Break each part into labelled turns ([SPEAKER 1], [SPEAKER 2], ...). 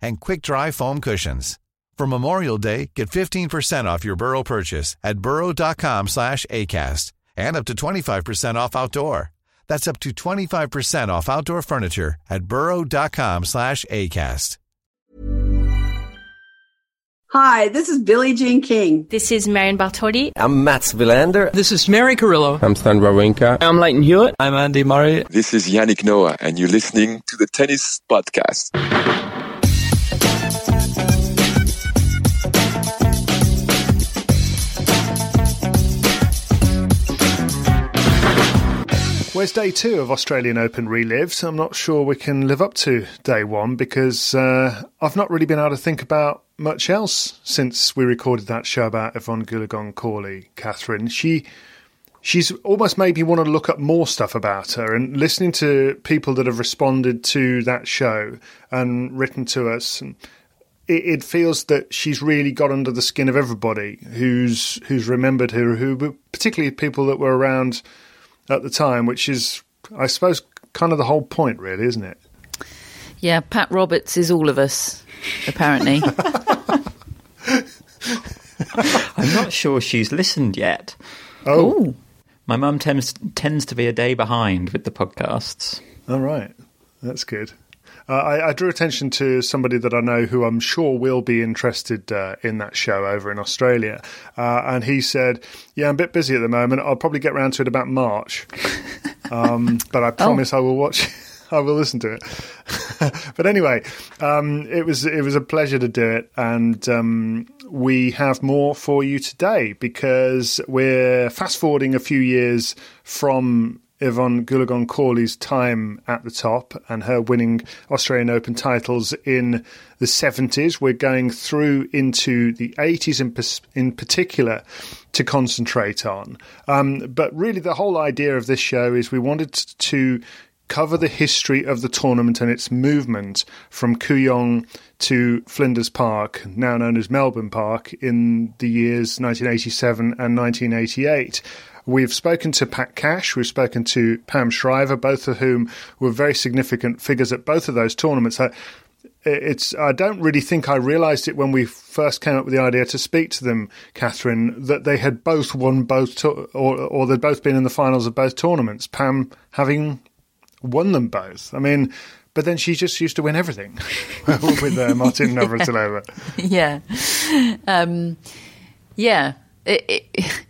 [SPEAKER 1] and quick-dry foam cushions. For Memorial Day, get 15% off your Burrow purchase at burrow.com slash ACAST and up to 25% off outdoor. That's up to 25% off outdoor furniture at burrow.com slash ACAST.
[SPEAKER 2] Hi, this is Billie Jean King.
[SPEAKER 3] This is Marion Bartoli.
[SPEAKER 4] I'm Mats Wilander.
[SPEAKER 5] This is Mary Carillo.
[SPEAKER 6] I'm Stan Wawrinka.
[SPEAKER 5] I'm Lleyton Hewitt.
[SPEAKER 7] I'm Andy Murray.
[SPEAKER 8] This is Yannick Noah, and you're listening to the Tennis Podcast.
[SPEAKER 9] Where's day two of Australian Open relived? I'm not sure we can live up to day one because uh, I've not really been able to think about much else since we recorded that show about Yvonne Goolagong Cawley, Catherine. She she's almost made me want to look up more stuff about her and listening to people that have responded to that show and written to us and it, it feels that she's really got under the skin of everybody who's who's remembered her who particularly people that were around at the time, which is, I suppose, kind of the whole point, really, isn't it?
[SPEAKER 3] Yeah, Pat Roberts is all of us, apparently.
[SPEAKER 6] I'm not sure she's listened yet.
[SPEAKER 9] Oh.
[SPEAKER 3] Ooh.
[SPEAKER 6] My mum tends, tends to be a day behind with the podcasts.
[SPEAKER 9] All right. That's good. Uh, I, I, drew attention to somebody that I know who I'm sure will be interested uh, in that show over in Australia. Uh, and he said, Yeah, I'm a bit busy at the moment. I'll probably get round to it about March. Um, but I promise oh. I will watch. I will listen to it. but anyway, um, it was it was a pleasure to do it, and um, we have more for you today because we're fast forwarding a few years from Yvonne Goolagong Cawley's time at the top and her winning Australian Open titles in the 70s. We're going through into the 80s in, in particular to concentrate on. Um, but really, the whole idea of this show is we wanted to cover the history of the tournament and its movement from Kooyong to Flinders Park, now known as Melbourne Park, in the years 1987 and 1988. We've spoken to Pat Cash, we've spoken to Pam Shriver, both of whom were very significant figures at both of those tournaments. It's I don't really think I realised it when we first came up with the idea to speak to them, Catherine, that they had both won both to- or or they'd both been in the finals of both tournaments. Pam having won them both. I mean, but then she just used to win everything with uh, Martin Navratilova.
[SPEAKER 3] yeah, um, yeah. It, it,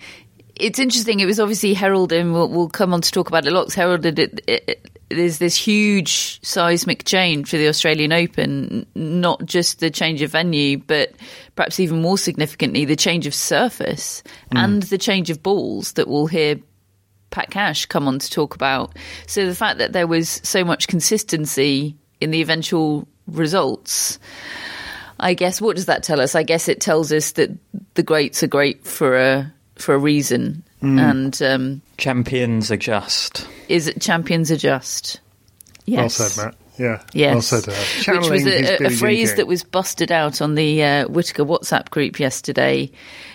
[SPEAKER 3] it's interesting. It was obviously heralded, and we'll, we'll come on to talk about it lots. Heralded it, it, there's this huge seismic change for the Australian Open, not just the change of venue, but perhaps even more significantly, the change of surface mm. and the change of balls that we'll hear Pat Cash come on to talk about. So the fact that there was so much consistency in the eventual results. I guess what does that tell us? I guess it tells us that the greats are great for a for a reason, mm. and um,
[SPEAKER 6] champions adjust.
[SPEAKER 3] Is it champions adjust? Yes.
[SPEAKER 9] Well said, Matt. Yeah.
[SPEAKER 3] Yes.
[SPEAKER 9] Well said. Uh,
[SPEAKER 3] Which was a, a phrase that was busted out on the uh, Whitaker WhatsApp group yesterday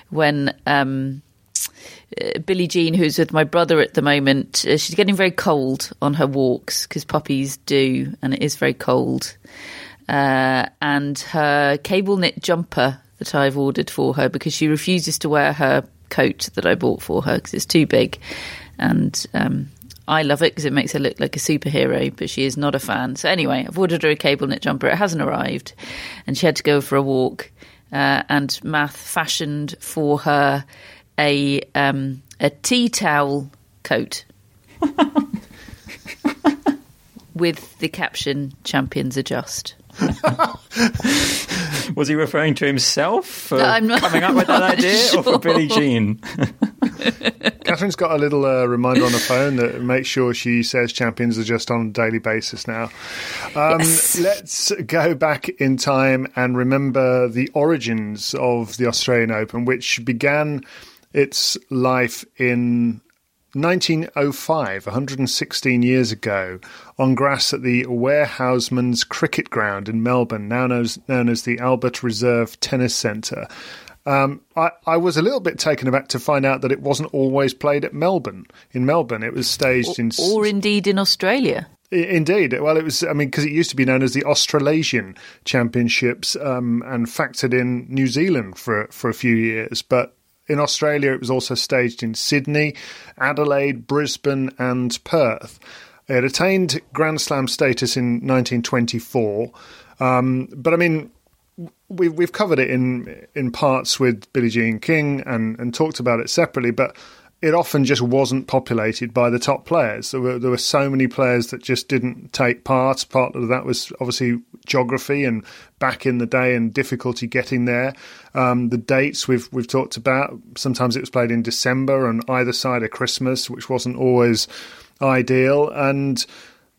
[SPEAKER 3] when. Um, uh, Billie Jean, who's with my brother at the moment, uh, she's getting very cold on her walks because puppies do, and it is very cold. Uh, and her cable knit jumper that I've ordered for her because she refuses to wear her coat that I bought for her because it's too big. And um, I love it because it makes her look like a superhero, but she is not a fan. So, anyway, I've ordered her a cable knit jumper. It hasn't arrived, and she had to go for a walk. Uh, and Math fashioned for her a um, a tea towel coat with the caption "Champions Adjust."
[SPEAKER 6] Was he referring to himself for
[SPEAKER 3] No, I'm not-
[SPEAKER 6] coming up with
[SPEAKER 3] I'm
[SPEAKER 6] that
[SPEAKER 3] not
[SPEAKER 6] idea, or for
[SPEAKER 3] sure.
[SPEAKER 6] Billie Jean?
[SPEAKER 9] Catherine's got a little uh, reminder on her phone that makes sure she says champions are just on a daily basis now. Um,
[SPEAKER 3] Yes.
[SPEAKER 9] Let's go back in time and remember the origins of the Australian Open, which began its life in 1905, 116 years ago, on grass at the Warehouseman's Cricket Ground in Melbourne, now known as, known as the Albert Reserve Tennis Centre. Um, I, I was a little bit taken aback to find out that it wasn't always played at Melbourne. In Melbourne, it was staged in.
[SPEAKER 3] or indeed in Australia.
[SPEAKER 9] Indeed. Well, it was, I mean, because it used to be known as the Australasian Championships um, and factored in New Zealand for, for a few years. But in Australia, it was also staged in Sydney, Adelaide, Brisbane, and Perth. It attained Grand Slam status in 1924. Um, but I mean, we've we've covered it in in parts with Billie Jean King and and talked about it separately, but it often just wasn't populated by the top players. There were there were so many players that just didn't take part. Part of that was obviously geography and back in the day and difficulty getting there. Um, the dates we've we've talked about. Sometimes it was played in December on either side of Christmas, which wasn't always ideal and.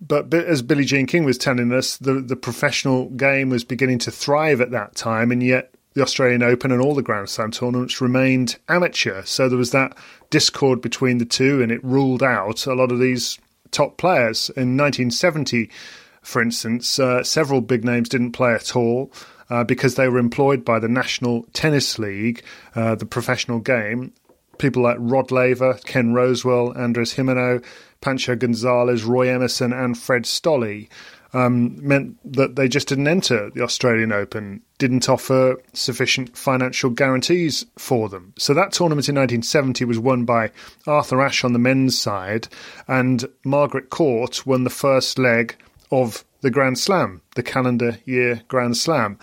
[SPEAKER 9] But as Billie Jean King was telling us, the, the professional game was beginning to thrive at that time, and yet the Australian Open and all the Grand Slam tournaments remained amateur. So there was that discord between the two, and it ruled out a lot of these top players. In 1970, for instance, uh, several big names didn't play at all. Uh, because they were employed by the National Tennis League, uh, the professional game, people like Rod Laver, Ken Rosewall, Andres Gimeno, Pancho Gonzalez, Roy Emerson, and Fred Stolle um, meant that they just didn't enter the Australian Open, didn't offer sufficient financial guarantees for them. So that tournament in 1970 was won by Arthur Ashe on the men's side, and Margaret Court won the first leg of the Grand Slam, the calendar year Grand Slam.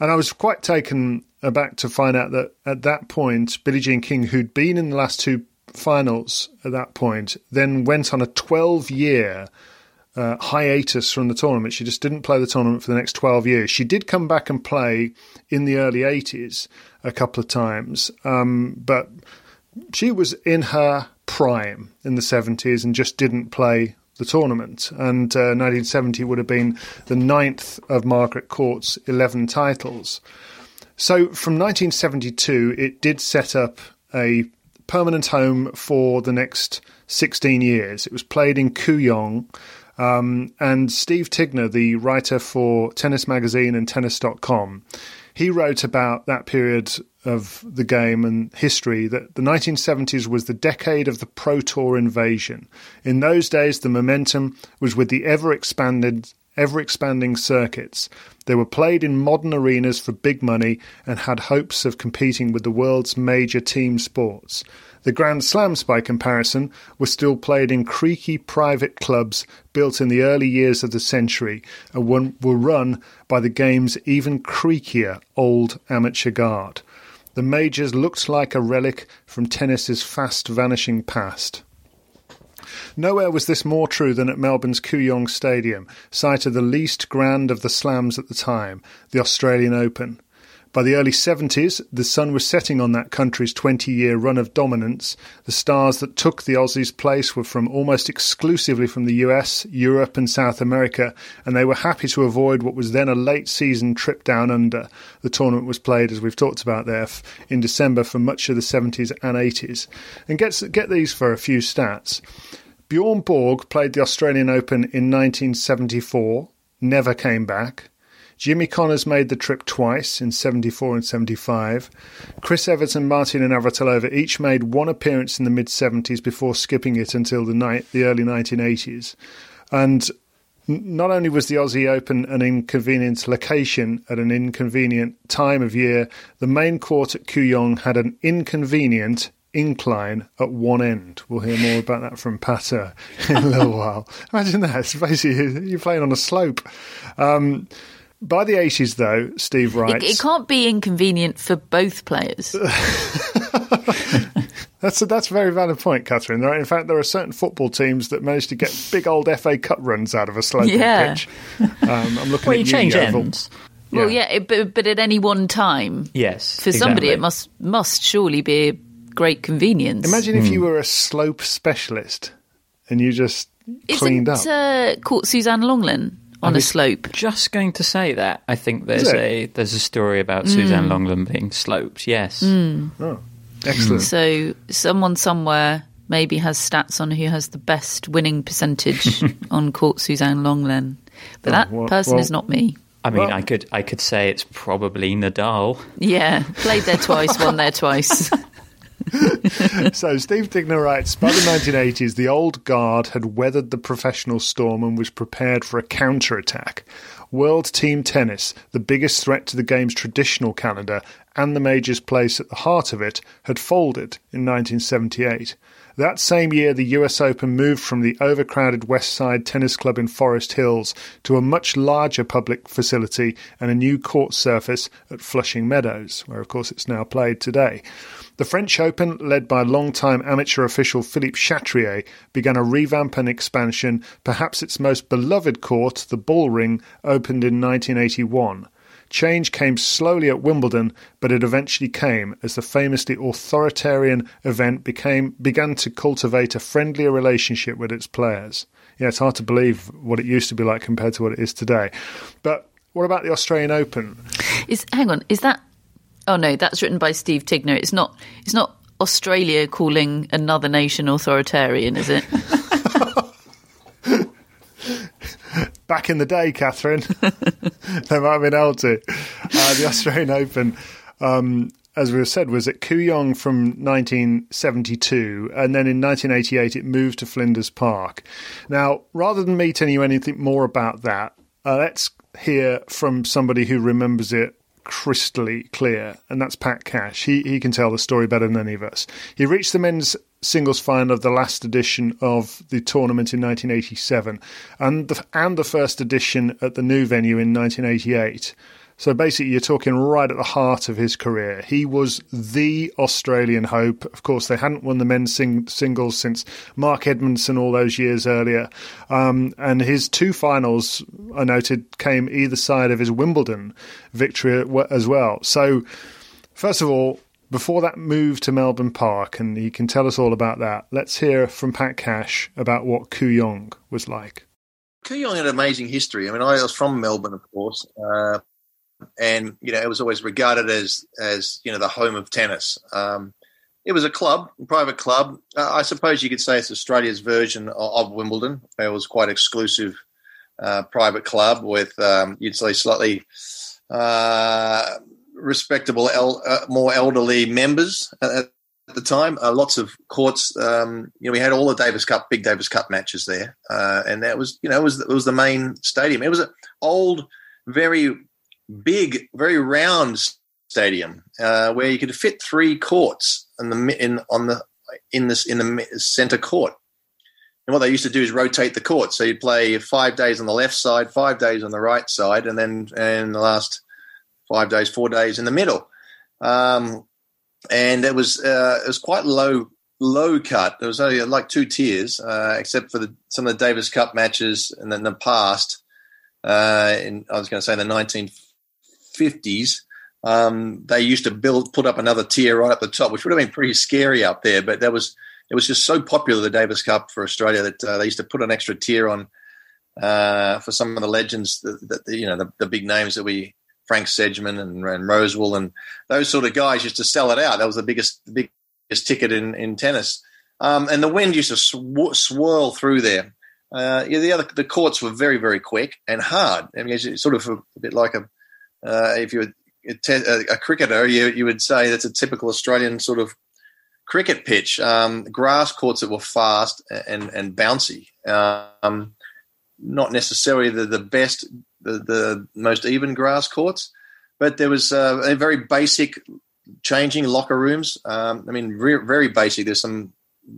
[SPEAKER 9] And I was quite taken aback to find out that at that point, Billie Jean King, who'd been in the last two finals at that point, then went on a 12 year uh, hiatus from the tournament. She just didn't play the tournament for the next 12 years. She did come back and play in the early 80s a couple of times, um, but she was in her prime in the 70s and just didn't play the tournament. And uh, 1970 would have been the ninth of Margaret Court's 11 titles. So from 1972, it did set up a permanent home for the next 16 years. It was played in Kooyong. Um, and Steve Tignor, the writer for Tennis Magazine and Tennis.com, he wrote about that period of the game and history that the 1970s was the decade of the Pro Tour invasion. In those days, the momentum was with the ever expanded ever expanding circuits. They were played in modern arenas for big money and had hopes of competing with the world's major team sports. The Grand Slams, by comparison, were still played in creaky private clubs built in the early years of the century and were run by the game's even creakier old amateur guard. The majors looked like a relic from tennis's fast vanishing past. Nowhere was this more true than at Melbourne's Kooyong Stadium, site of the least grand of the slams at the time, the Australian Open. By the early 70s, the sun was setting on that country's 20 year run of dominance. The stars that took the Aussies' place were from almost exclusively from the US, Europe, and South America, and they were happy to avoid what was then a late season trip down under. The tournament was played, as we've talked about there, in December for much of the 70s and 80s. And get, get these for a few stats. Bjorn Borg played the Australian Open in 1974, never came back. Jimmy Connors made the trip twice in 74 and 75. Chris Evert and Martina Navratilova each made one appearance in the mid 70s before skipping it until the, the early 1980s. And not only was the Aussie Open an inconvenient location at an inconvenient time of year, the main court at Kooyong had an inconvenient incline at one end. We'll hear more about that from Pater in a little while. Imagine that. It's basically you're playing on a slope. Um, by the 80s, though, Steve
[SPEAKER 3] It,
[SPEAKER 9] writes.
[SPEAKER 3] it can't be inconvenient for both players.
[SPEAKER 9] That's a, that's a very valid point, Catherine. There are, in fact, there are certain football teams that manage to get big old FA Cup runs out of a sloping
[SPEAKER 3] Yeah.
[SPEAKER 9] pitch. Um, I'm looking
[SPEAKER 6] Well,
[SPEAKER 9] at
[SPEAKER 6] you change
[SPEAKER 9] Yeovil.
[SPEAKER 6] ends.
[SPEAKER 3] Well, yeah, it, but, but at any one time,
[SPEAKER 6] Yes.
[SPEAKER 3] for somebody, it must must surely be a great convenience.
[SPEAKER 9] Imagine if you were a slope specialist and you just cleaned
[SPEAKER 3] Isn't
[SPEAKER 9] up.
[SPEAKER 3] uh, Court Suzanne Lenglen on a slope?
[SPEAKER 6] Just going to say that. I think there's a there's a story about
[SPEAKER 3] Mm.
[SPEAKER 6] Suzanne Lenglen being sloped. Yes.
[SPEAKER 9] Oh, excellent.
[SPEAKER 3] So someone somewhere maybe has stats on who has the best winning percentage on Court Suzanne Lenglen, but
[SPEAKER 9] Oh,
[SPEAKER 3] that
[SPEAKER 9] well-
[SPEAKER 3] person
[SPEAKER 9] well-
[SPEAKER 3] is not me.
[SPEAKER 6] I mean,
[SPEAKER 9] Well-
[SPEAKER 6] I could I could say it's probably Nadal.
[SPEAKER 3] Yeah, played there twice, won there twice.
[SPEAKER 9] So Steve Tignor writes, by the 1980s, the old guard had weathered the professional storm and was prepared for a counterattack. World team tennis, the biggest threat to the game's traditional calendar and the major's place at the heart of it, had folded in 1978. That same year, the US Open moved from the overcrowded West Side Tennis Club in Forest Hills to a much larger public facility and a new court surface at Flushing Meadows, where, of course, it's now played today. The French Open, led by longtime amateur official Philippe Chatrier, began a revamp and expansion. Perhaps its most beloved court, the Bull Ring, opened in 1981. Change came slowly at Wimbledon, but it eventually came as the famously authoritarian event became began to cultivate a friendlier relationship with its players. Yeah, it's hard to believe what it used to be like compared to what it is today. But what about the Australian Open?
[SPEAKER 3] Is hang on, is that? Oh no, that's written by Steve Tignor. It's not. It's not Australia calling another nation authoritarian, is it?
[SPEAKER 9] Back in the day, Catherine, they might have been able to. Uh, the Australian Open, um, as we've said, was at Kooyong from 1972, and then in 1988 it moved to Flinders Park. Now, rather than me telling you anything more about that, uh, let's hear from somebody who remembers it crystally clear, and that's Pat Cash. He he can tell the story better than any of us. He reached the men's singles final of the last edition of the tournament in 1987, and the and the first edition at the new venue in 1988. So basically, you're talking right at the heart of his career. He was the Australian hope. Of course, they hadn't won the men's sing- singles since Mark Edmondson all those years earlier. Um, and his two finals, I noted, came either side of his Wimbledon victory as well. So, first of all, before that move to Melbourne Park, and he can tell us all about that, let's hear from Pat Cash about what Kooyong was like.
[SPEAKER 5] Kooyong had an amazing history. I mean, I was from Melbourne, of course, uh, and you know, it was always regarded as as you know the home of tennis. Um, it was a club, a private club. Uh, I suppose you could say it's Australia's version of, of Wimbledon. It was quite exclusive, uh, private club with um, you'd say slightly uh, respectable, el- uh, more elderly members at, at the time. Uh, lots of courts. Um, you know, we had all the Davis Cup, big Davis Cup matches there, uh, and that was you know it was it was the main stadium. It was an old, very big, very round stadium uh, where you could fit three courts in the in on the in this in the center court. And what they used to do is rotate the court, so you'd play five days on the left side, five days on the right side, and then and the last five days, four days in the middle. Um, and it was uh, it was quite low low cut. There was only uh, like two tiers, uh, except for the, some of the Davis Cup matches in the past. Uh, in, I was going to say the 1940s 50s, um, they used to build put up another tier right up the top, which would have been pretty scary up there. But that was it was just so popular the Davis Cup for Australia that uh, they used to put an extra tier on uh, for some of the legends that, that you know the, the, big names that we Frank Sedgman and, and Rosewall and those sort of guys used to sell it out. That was the biggest the biggest ticket in in tennis. Um, and the wind used to sw- swirl through there. Uh, yeah, the other the courts were very very quick and hard. I mean, it's sort of a, a bit like a uh, if you're a, a, cricketer, you you would say that's a typical Australian sort of cricket pitch. Um, grass courts that were fast and and bouncy. Um, not necessarily the, the best, the, the most even grass courts, but there was uh, a very basic changing locker rooms. Um, I mean, re- very basic. There's some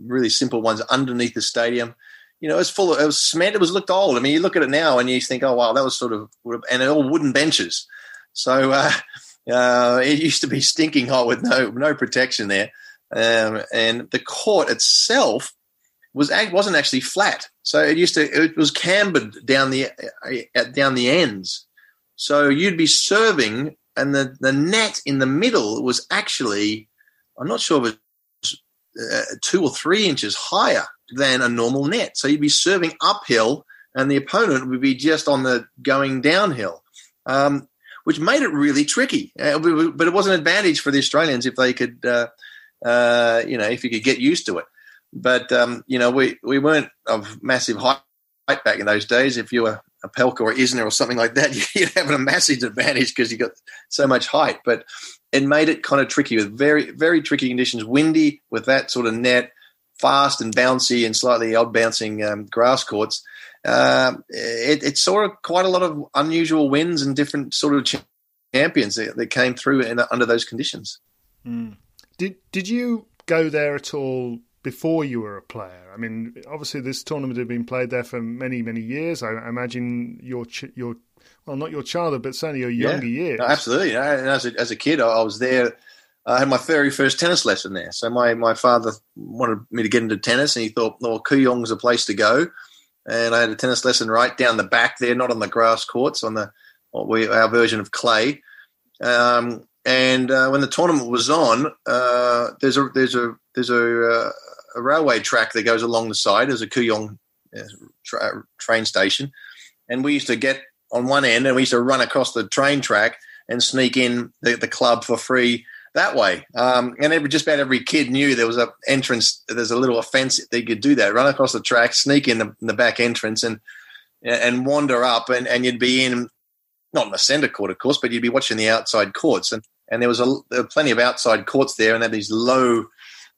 [SPEAKER 5] really simple ones underneath the stadium. You know, it was full of, it was cement. It was looked old. I mean, you look at it now and you think, oh, wow, that was sort of, and all wooden benches. So uh, uh, it used to be stinking hot with no no protection there. um, and the court itself was wasn't actually flat. So it used to it was cambered down the uh, down the ends. So you'd be serving, and the the net in the middle was actually I'm not sure it was uh, two or three inches higher than a normal net. So you'd be serving uphill, and the opponent would be just on the going downhill. Um, which made it really tricky. Uh, but it was an advantage for the Australians if they could, uh, uh, you know, if you could get used to it. But um, you know, we we weren't of massive height back in those days. If you were Opelka or Isner or something like that, you'd have a massive advantage because you got so much height. But it made it kind of tricky with very very tricky conditions, windy with that sort of net, fast and bouncy and slightly odd bouncing um, grass courts. Uh, it, sort of quite a lot of unusual wins and different sort of champions that, that came through in, under those conditions.
[SPEAKER 9] Mm. Did did you go there at all before you were a player? I mean, obviously this tournament had been played there for many, many years. I imagine your your well, not your childhood, but certainly your younger
[SPEAKER 5] yeah.
[SPEAKER 9] years.
[SPEAKER 5] Absolutely. as a, as a kid, I was there. I had my very first tennis lesson there. So my, my father wanted me to get into tennis, and he thought, well, Kooyong's a place to go. And I had a tennis lesson right down the back there, not on the grass courts, on the we, our version of clay. Um, and uh, when the tournament was on, uh, there's a there's a there's a uh, a railway track that goes along the side. There's a Kooyong uh, tra- train station, and we used to get on one end, and we used to run across the train track and sneak in the, the club for free that way. Um, and every, just about every kid knew there was a entrance. There's a little offence that you could do that. Run across the track, sneak in the, in the back entrance, and and wander up, and, and you'd be in not in the centre court, of course, but you'd be watching the outside courts, and and there was a there plenty of outside courts there, and they had these low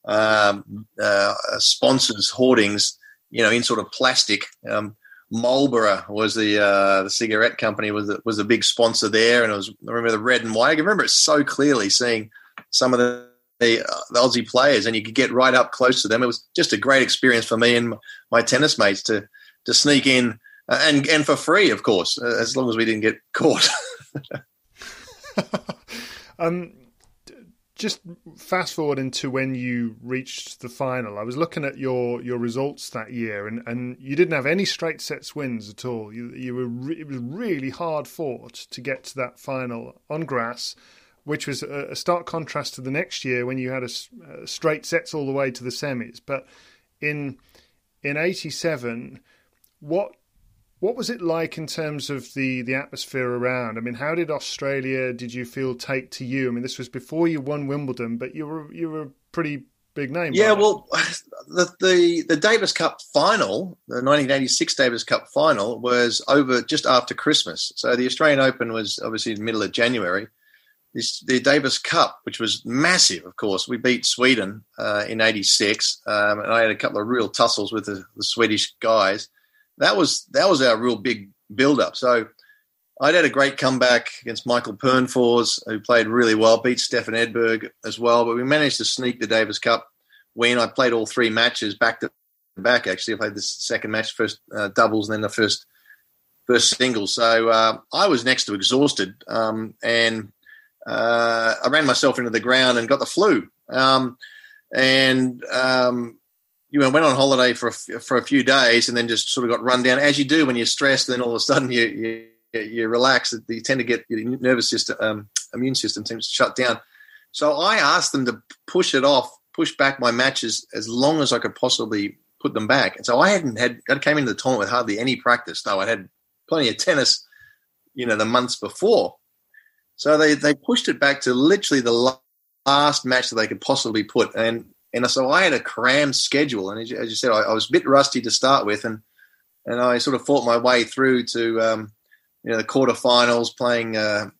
[SPEAKER 5] um, uh, sponsors hoardings, you know, in sort of plastic. Um, Marlboro was the uh, the cigarette company was the, was a big sponsor there, and it was I remember the red and white. I remember it so clearly, seeing some of the the, uh, the, Aussie players, and you could get right up close to them. It was just a great experience for me and my tennis mates to to sneak in uh, and and for free, of course, uh, as long as we didn't get caught.
[SPEAKER 9] um, just fast forward into when you reached the final. I was looking at your, your results that year, and, and you didn't have any straight sets wins at all. You you were re- it was really hard fought to get to that final on grass, which was a, stark contrast to the next year when you had a, a straight sets all the way to the semis. But in in '87, what what was it like in terms of the, the atmosphere around? I mean, how did Australia, did you feel, take to you? I mean, this was before you won Wimbledon, but you were you were a pretty big name.
[SPEAKER 5] Yeah, well, the, the, the Davis Cup final, the 1986 Davis Cup final, was over just after Christmas. So the Australian Open was obviously in the middle of January. This, the Davis Cup, which was massive, of course, we beat Sweden uh, in '86, um, and I had a couple of real tussles with the, the Swedish guys that was that was our real big build up. So I'd had a great comeback against Mikael Pernfors, who played really well, beat Stefan Edberg as well. But we managed to sneak the Davis Cup win. I played all three matches back to back. Actually, I played the second match, first uh, doubles, and then the first first singles. So uh, I was next to exhausted, um, and uh, I ran myself into the ground and got the flu. Um, and um, you went on holiday for a, for a few days and then just sort of got run down as you do when you're stressed. Then all of a sudden you you, you relax. You tend to get your nervous system, um, immune system seems to shut down. So I asked them to push it off, push back my matches as long as I could possibly put them back. And so I hadn't had. I came into the tournament with hardly any practice, though I had plenty of tennis, you know, the months before. So they they pushed it back to literally the last match that they could possibly put, and and so I had a crammed schedule, and as you, as you said, I, I, was a bit rusty to start with, and and I sort of fought my way through to um, you know the quarterfinals, playing uh,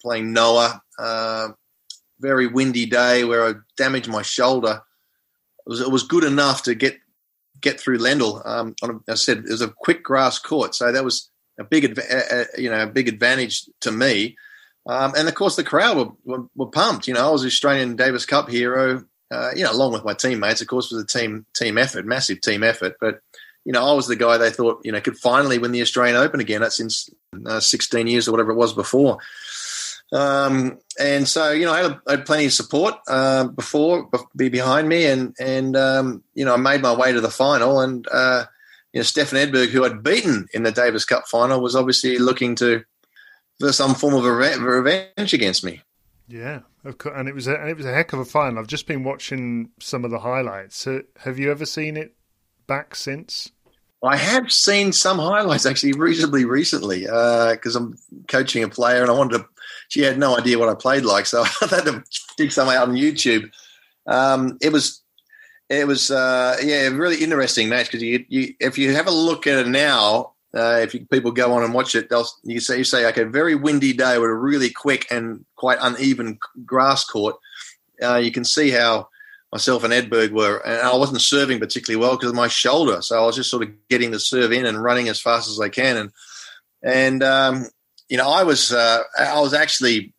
[SPEAKER 5] playing Noah. Uh, very windy day where I damaged my shoulder. It was it was good enough to get get through Lendl. Um, on a, I said it was a quick grass court, so that was a big adva- you know a big advantage to me. Um, and of course, the crowd were, were, were, pumped. You know, I was Australian Davis Cup hero uh, you know, along with my teammates, of course, was a team team effort, massive team effort. But you know, I was the guy they thought you know could finally win the Australian Open again. That's since uh, 16 years or whatever it was before. Um, and so, you know, I had, I had plenty of support uh, before, be behind me, and and um, you know, I made my way to the final, and uh, you know, Stefan Edberg, who I'd beaten in the Davis Cup final, was obviously looking to for some form of revenge against me.
[SPEAKER 9] Yeah, of course, and it was a, and it was a heck of a final. I've just been watching some of the highlights. have you ever seen it back since?
[SPEAKER 5] I have seen some highlights actually reasonably recently because uh, I'm coaching a player and I wanted to. She had no idea what I played like, so I had to dig some out on YouTube. Um, it was, it was, uh, yeah, a really interesting match because you, you, if you have a look at it now, uh, if you, people go on and watch it, they'll you say you say okay, very windy day with a really quick and quite uneven grass court. Uh, you can see how myself and Edberg were, and I wasn't serving particularly well because of my shoulder. So I was just sort of getting the serve in and running as fast as I can. And and um, you know, I was uh, I was actually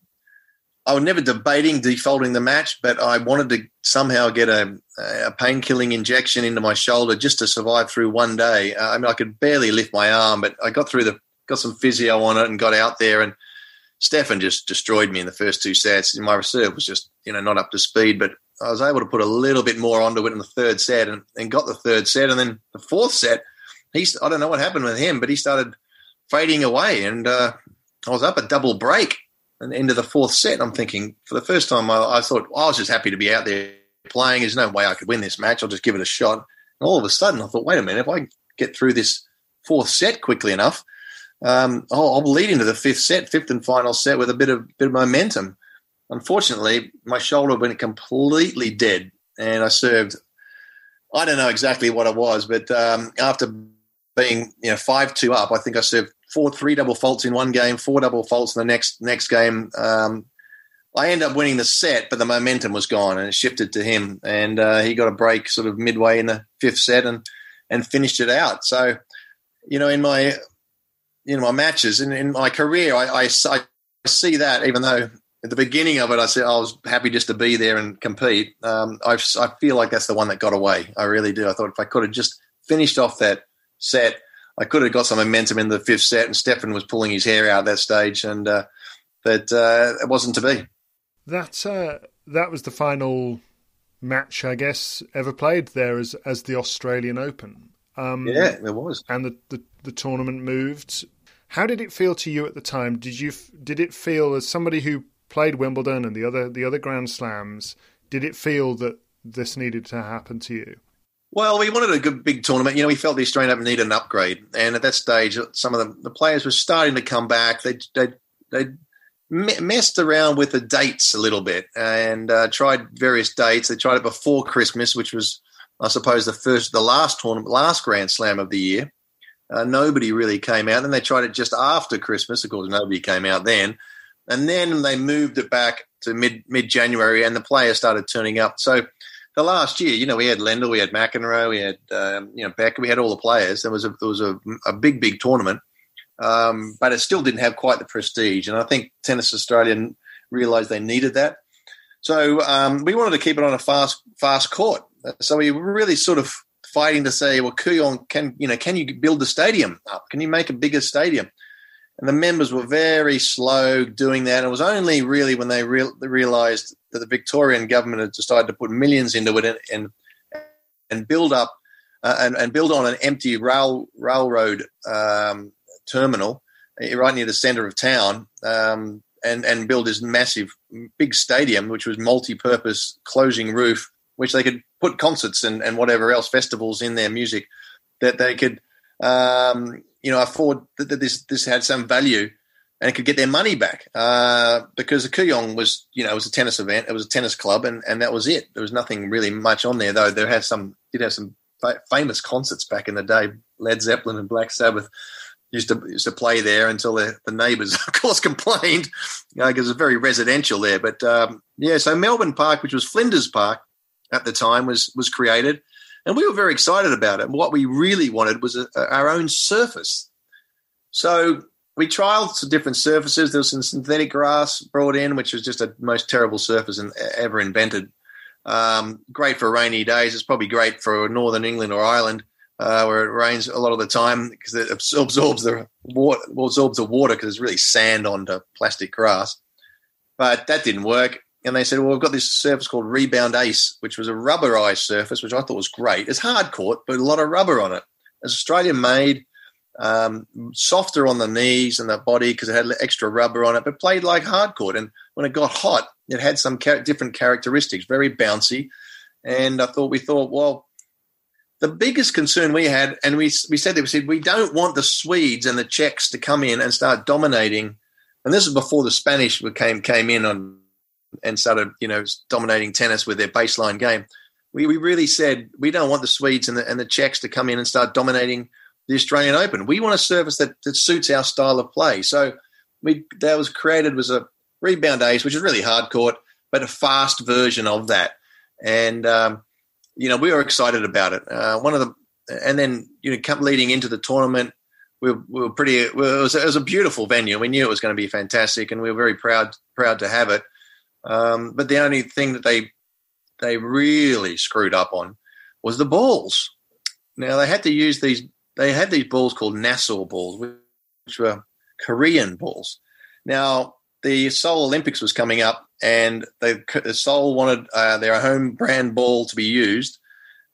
[SPEAKER 5] I was never debating defaulting the match, but I wanted to somehow get a, a pain killing injection into my shoulder just to survive through one day. Uh, I mean, I could barely lift my arm, but I got through the got some physio on it and got out there and. Stefan just destroyed me in the first two sets. My reserve was just, you know, not up to speed. But I was able to put a little bit more onto it in the third set and, and got the third set. And then the fourth set, he's I don't know what happened with him, but he started fading away. And uh, I was up a double break and end of the fourth set. I'm thinking for the first time, I, I thought well, I was just happy to be out there playing. There's no way I could win this match. I'll just give it a shot. And all of a sudden, I thought, wait a minute, if I get through this fourth set quickly enough, um, I'll, I'll lead into the fifth set, fifth and final set with a bit of bit of momentum. Unfortunately, my shoulder went completely dead, and I served. I don't know exactly what it was, but um, after being you know five two up, I think I served four three double faults in one game, four double faults in the next next game. Um, I ended up winning the set, but the momentum was gone and it shifted to him, and uh, he got a break sort of midway in the fifth set and and finished it out. So, you know, in my in my matches in, in my career, I, I, I see that even though at the beginning of it, I said I was happy just to be there and compete. Um, I feel like that's the one that got away. I really do. I thought if I could have just finished off that set, I could have got some momentum in the fifth set. And Stefan was pulling his hair out at that stage, and uh, but uh, it wasn't to be.
[SPEAKER 9] That uh, that was the final match, I guess, ever played there as as the Australian Open.
[SPEAKER 5] Um, yeah, it was,
[SPEAKER 9] and the, the the tournament moved. How did it feel to you at the time? Did you did it feel as somebody who played Wimbledon and the other the other Grand Slams, did it feel that this needed to happen to you?
[SPEAKER 5] Well, we wanted a good big tournament. You know, we felt the Australian Open needed an upgrade, and at that stage, some of the, the players were starting to come back. They they they messed around with the dates a little bit and uh, tried various dates. They tried it before Christmas, which was, I suppose, the first, the last tournament, last Grand Slam of the year. Uh, nobody really came out. Then they tried it just after Christmas. Of course, nobody came out then and then they moved it back to mid mid January, and the players started turning up. So the last year, you know, we had Lendl, we had McEnroe, we had um, you know Becker, we had all the players. There was a there was a, a big big tournament, um, but it still didn't have quite the prestige. And I think Tennis Australia realised they needed that. So um, we wanted to keep it on a fast fast court. So we were really sort of fighting to say, well, Kooyong, can you know, can you build the stadium up? Can you make a bigger stadium? And the members were very slow doing that. It was only really when they, re- realised that the Victorian government had decided to put millions into it and and, and build up uh, and, and, build on an empty rail railroad um, terminal uh, right near the centre of town. Um, and, and build this massive, big stadium, which was multi-purpose, closing roof, which they could put concerts and, and whatever else, festivals in their music, that they could um, you know, afford that this this had some value and could get their money back uh, because the Kooyong was, you know, it was a tennis event, it was a tennis club, and, and that was it. There was nothing really much on there, though. There had some did have some fa- famous concerts back in the day. Led Zeppelin and Black Sabbath used to used to play there until the, the neighbours, of course, complained because it was very residential there. But um, yeah, so Melbourne Park, which was Flinders Park at the time, was was created and we were very excited about it. And what we really wanted was a, our own surface. So we trialed some different surfaces. There was some synthetic grass brought in, which was just a most terrible surface in, ever invented. Um, great for rainy days. It's probably great for northern England or Ireland, uh, where it rains a lot of the time because it absorbs the water, absorbs the water because it's really sand onto plastic grass. but that didn't work. And they said, well, we've got this surface called Rebound Ace, which was a rubberized surface, which I thought was great. It's hard court, but a lot of rubber on it. It's Australian made, um, softer on the knees and the body because it had extra rubber on it, but played like hard court. And when it got hot, it had some different characteristics, very bouncy. And I thought, we thought, well, the biggest concern we had, and we we said that we said we don't want the Swedes and the Czechs to come in and start dominating. And this is before the Spanish came came in on and started, you know, dominating tennis with their baseline game. We we really said we don't want the Swedes and the and the Czechs to come in and start dominating the Australian Open. We want a service that, that suits our style of play. So we that was created was a rebound ace, which is really hard court, but a fast version of that. And um, you know, we were excited about it. Uh, one of the, and then you know, leading into the tournament, we were, we were pretty. It was, it was, a beautiful venue. We knew it was going to be fantastic, and we were very proud proud to have it. Um, but the only thing that they they really screwed up on was the balls. Now they had to use these. They had these balls called Nassau balls, which were Korean balls. Now the Seoul Olympics was coming up, and they, Seoul wanted uh, their home brand ball to be used,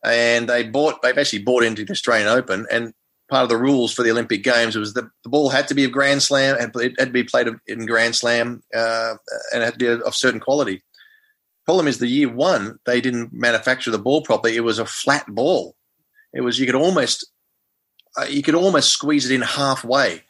[SPEAKER 5] and they bought they basically bought into the Australian Open, and part of the rules for the Olympic Games was that the ball had to be of Grand Slam, and it had to be played in Grand Slam, uh, and it had to be of certain quality. Problem is, the year one they didn't manufacture the ball properly. It was a flat ball. It was you could almost uh, you could almost squeeze it in halfway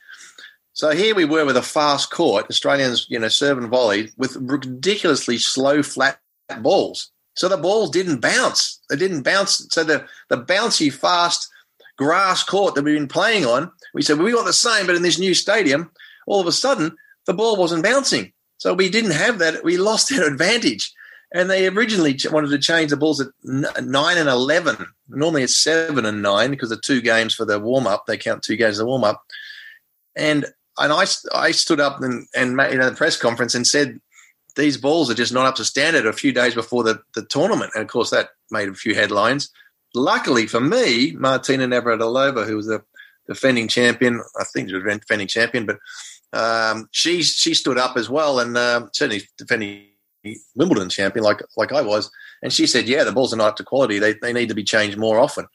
[SPEAKER 5] so here we were with a fast court, Australians, you know, serve and volley with ridiculously slow, flat balls. So the balls didn't bounce. They didn't bounce. So the, the bouncy, fast grass court that we've been playing on, we said, well, we want the same, but in this new stadium, all of a sudden, the ball wasn't bouncing. So we didn't have that. We lost that advantage. And they originally wanted to change the balls at nine and 11. Normally it's seven and nine because the two games for the warm up, they count two games as a warm up. And and I, I stood up and, and made, in the press conference and said, these balls are just not up to standard a few days before the, the tournament. And of course, that made a few headlines. Luckily for me, Martina Navratilova, who was the defending champion, I think she was defending champion, but um, she she stood up as well, and uh, certainly defending Wimbledon champion like like I was. And she said, "Yeah, the balls are not up to quality. They they need to be changed more often."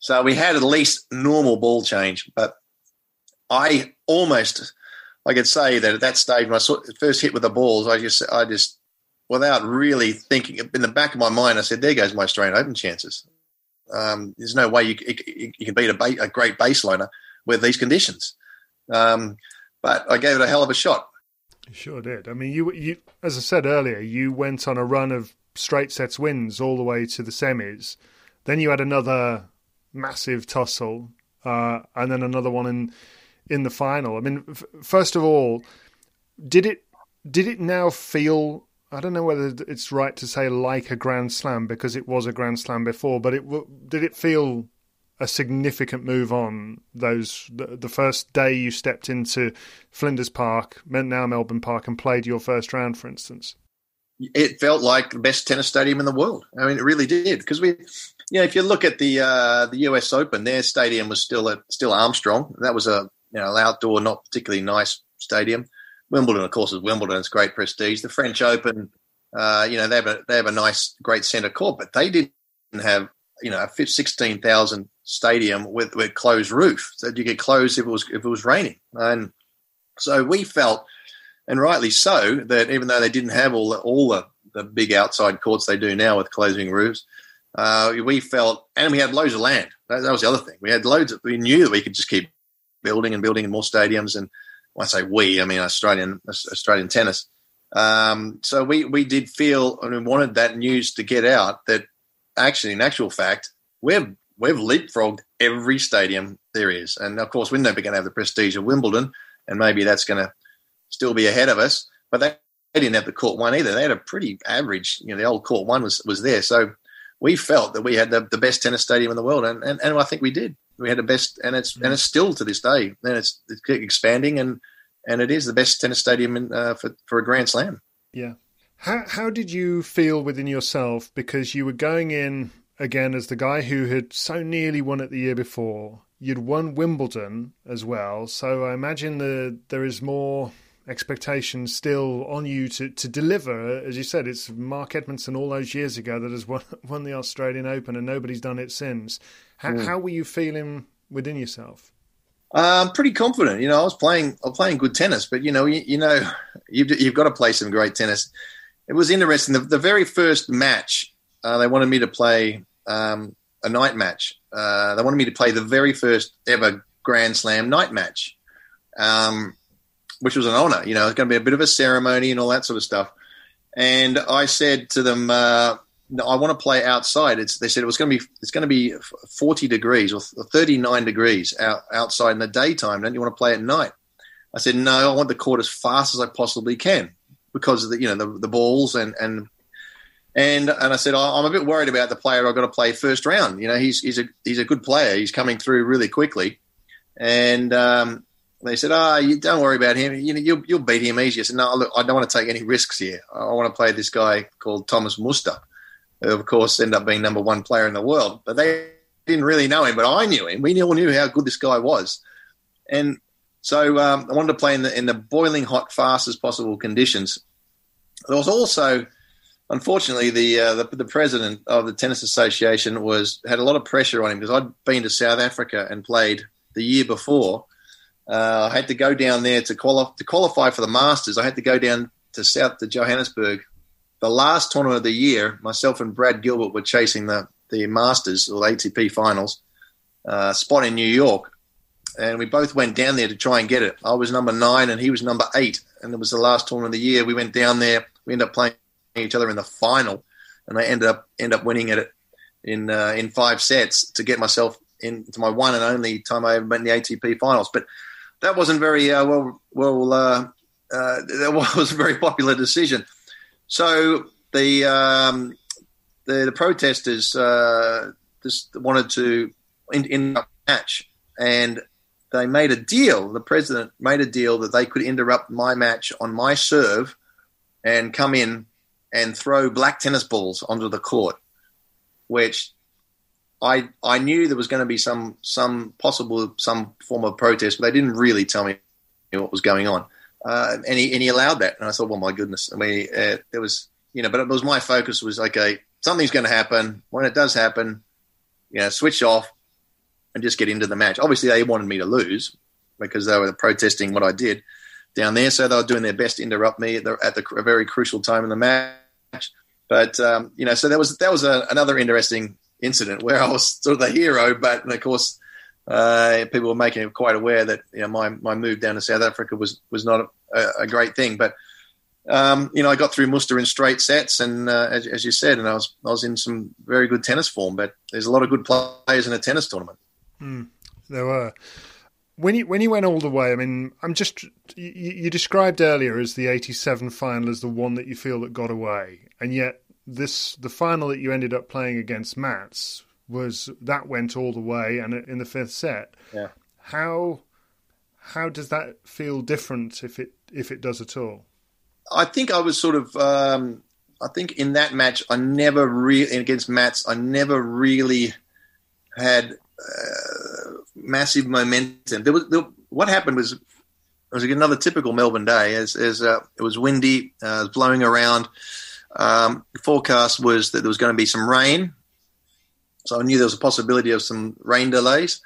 [SPEAKER 5] So we had at least normal ball change, but I almost, I could say that at that stage when I first hit with the balls, I just, I just, without really thinking, in the back of my mind, I said, "There goes my Australian Open chances." Um, there's no way you, you, you can beat a, ba- a, great baseliner with these conditions. Um, but I gave it a hell of a shot.
[SPEAKER 9] You sure did. I mean, you, you, as I said earlier, you went on a run of straight sets wins all the way to the semis. Then you had another massive tussle, uh, and then another one in in the final. I mean, f- first of all, did it did it now feel? I don't know whether it's right to say like a Grand Slam because it was a Grand Slam before, but it did it feel a significant move on those the, the first day you stepped into Flinders Park, now Melbourne Park, and played your first round, for instance.
[SPEAKER 5] It felt like the best tennis stadium in the world. I mean, it really did because we you know, if you look at the uh, the US Open, their stadium was still at still Armstrong. That was a you know, outdoor, not particularly nice stadium. Wimbledon, of course, is Wimbledon. It's great prestige. The French Open, uh, you know, they have a they have a nice, great centre court, but they didn't have you know a sixteen thousand stadium with with closed roof, so you could close if it was if it was raining, and so we felt, and rightly so, that even though they didn't have all the, all the, the big outside courts they do now with closing roofs, uh, we felt, and we had loads of land. That, that was the other thing. We had loads. Of, we knew that we could just keep building and building and more stadiums. And when I say we, I mean Australian Australian tennis. Um, so we we did feel and we wanted that news to get out that actually, in actual fact, we've we've leapfrogged every stadium there is, and of course we're never going to have the prestige of Wimbledon, and maybe that's going to still be ahead of us. But they, they didn't have the court one either. They had a pretty average, you know, the old court one was was there. So we felt that we had the, the best tennis stadium in the world, and, and, and I think we did we had the best, and it's and it's still to this day, and it's, it's expanding, and and it is the best tennis stadium in, uh, for for a Grand Slam.
[SPEAKER 9] Yeah. How how did you feel within yourself because you were going in again as the guy who had so nearly won it the year before? You'd won Wimbledon as well, so I imagine the there is more expectations still on you to, to deliver. As you said, it's Mark Edmondson all those years ago that has won, won the Australian Open, and nobody's done it since. How, mm. how were you feeling within yourself?
[SPEAKER 5] I'm um, pretty confident. You know, I was playing, I was playing good tennis, but you know, you, you know, you've, you've got to play some great tennis. It was interesting. The, the very first match, uh, they wanted me to play um, a night match. Uh, they wanted me to play the very first ever Grand Slam night match, um, which was an honour. You know, it's going to be a bit of a ceremony and all that sort of stuff. And I said to them, uh, no, I want to play outside. It's, they said it was going to be it's going to be 40 degrees or 39 degrees out, outside in the daytime. Don't you want to play at night? I said no. I want the court as fast as I possibly can because of the you know the, the balls and and and and I said I'm a bit worried about the player I've got to play first round. You know he's he's a he's a good player. He's coming through really quickly, and um, they said, "Ah, oh, you don't worry about him. You know, you'll, you'll beat him easy." I said, "No, look, I don't want to take any risks here. I want to play this guy called Thomas Muster, who, of course, ended up being number one player in the world. But they didn't really know him, but I knew him. We all knew how good this guy was, and so um, I wanted to play in the in the boiling hot, fastest possible conditions. There was also, unfortunately, the, uh, the the president of the tennis association was had a lot of pressure on him because I'd been to South Africa and played the year before uh, I had to go down there to qualify to qualify for the Masters. I had to go down to South to Johannesburg. The last tournament of the year, myself and Brad Gilbert were chasing the the Masters or the ATP Finals uh, spot in New York, and we both went down there to try and get it. I was number nine and he was number eight, and it was the last tournament of the year. We went down there. We ended up playing each other in the final, and I ended up end up winning it in uh, in five sets to get myself into my one and only time I ever went in the ATP Finals. But that wasn't very uh, well. Well, uh, uh, that was a very popular decision. So the um, the, the, protesters uh, just wanted to end, end up match, and they made a deal. The president made a deal that they could interrupt my match on my serve and come in and throw black tennis balls onto the court, which I I knew there was going to be some some possible some form of protest, but they didn't really tell me what was going on. Uh, and he and he allowed that, and I thought, well, my goodness. I mean, uh, there was you know, but it was my focus was okay, something's going to happen. When it does happen, you know, switch off and just get into the match. Obviously, they wanted me to lose because they were protesting what I did down there, so they were doing their best to interrupt me at, the, at the, a very crucial time in the match. But um, you know, so that was that was a, another interesting incident where I was sort of the hero, but of course, uh, people were making it quite aware that you know my, my move down to South Africa was was not a, a great thing. But um, you know, I got through Muster in straight sets, and uh, as, as, you said, and I was I was in some very good tennis form. But there's a lot of good players in a tennis tournament.
[SPEAKER 9] Mm, there were. When you when you went all the way, I mean, I'm just you, you described earlier as the '87 final as the one that you feel that got away, and yet this the final that you ended up playing against Mats was that went all the way and in the fifth set.
[SPEAKER 5] Yeah.
[SPEAKER 9] How how does that feel different if it if it does at all?
[SPEAKER 5] I think I was sort of um, I think in that match I never really against Mats I never really had uh, massive momentum. There was there, what happened was it was another typical Melbourne day. As, as uh, it was windy, uh, it was blowing around. Um, forecast was that there was going to be some rain, so I knew there was a possibility of some rain delays.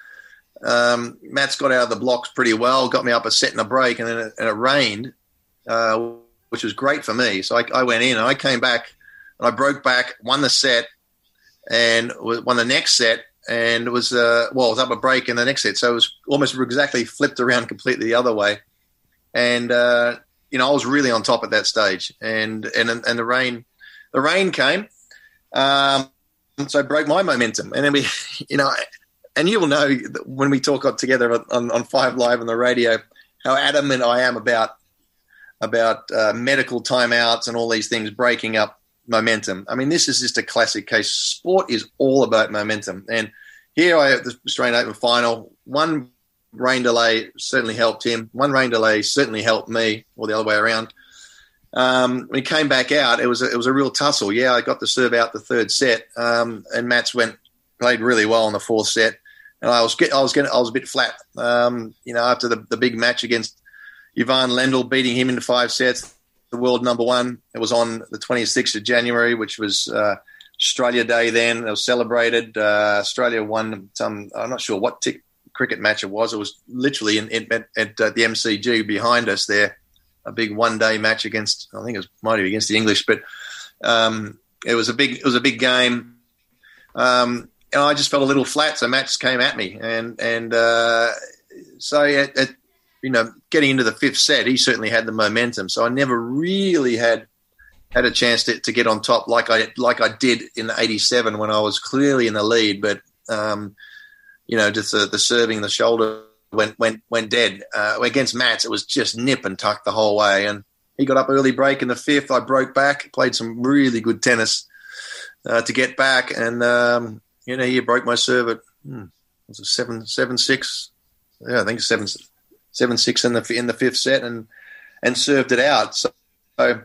[SPEAKER 5] Um, Mats got out of the blocks pretty well, got me up a set and a break, and then it, and it rained, uh, which was great for me. So I, I, went in and I came back and I broke back, won the set, and won the next set, and it was uh, well, it was up a break in the next set, so it was almost exactly flipped around completely the other way, and uh, you know, I was really on top at that stage, and and and the rain, the rain came, um, so I broke my momentum, and then we, you know, and you will know when we talk together on, on Five Live on the radio how adamant I am about about uh, medical timeouts and all these things breaking up momentum. I mean, this is just a classic case. Sport is all about momentum, and here I have the Australian Open final. One rain delay certainly helped him. One rain delay certainly helped me, or the other way around. Um, when he came back out, it was a, it was a real tussle. Yeah, I got the serve out the third set, um, and Mats went played really well in the fourth set. And I was get, I was getting I was a bit flat, um, you know, after the, the big match against Ivan Lendl beating him into five sets, the world number one. It was on the 26th of January, which was uh, Australia Day then. It was celebrated. Uh, Australia won some, I'm not sure what t- cricket match it was. It was literally in, in, at, at uh, the MCG behind us there, a big one day match against, I think it was, might be against the English, but um, it was a big, it was a big game. Um, and I just felt a little flat, so Matt came at me, and and uh, so at, at, you know, getting into the fifth set, he certainly had the momentum. So I never really had had a chance to, to get on top like I like I did in the '87 when I was clearly in the lead, but um, you know, just the, the serving, the shoulder went went went dead. Uh, against Mats, it was just nip and tuck the whole way, and he got up early break in the fifth. I broke back, played some really good tennis uh, to get back, and um, you know, he broke my serve at hmm, was it seven seven six? Yeah, I think seven seven six in the in the fifth set, and and served it out. So, so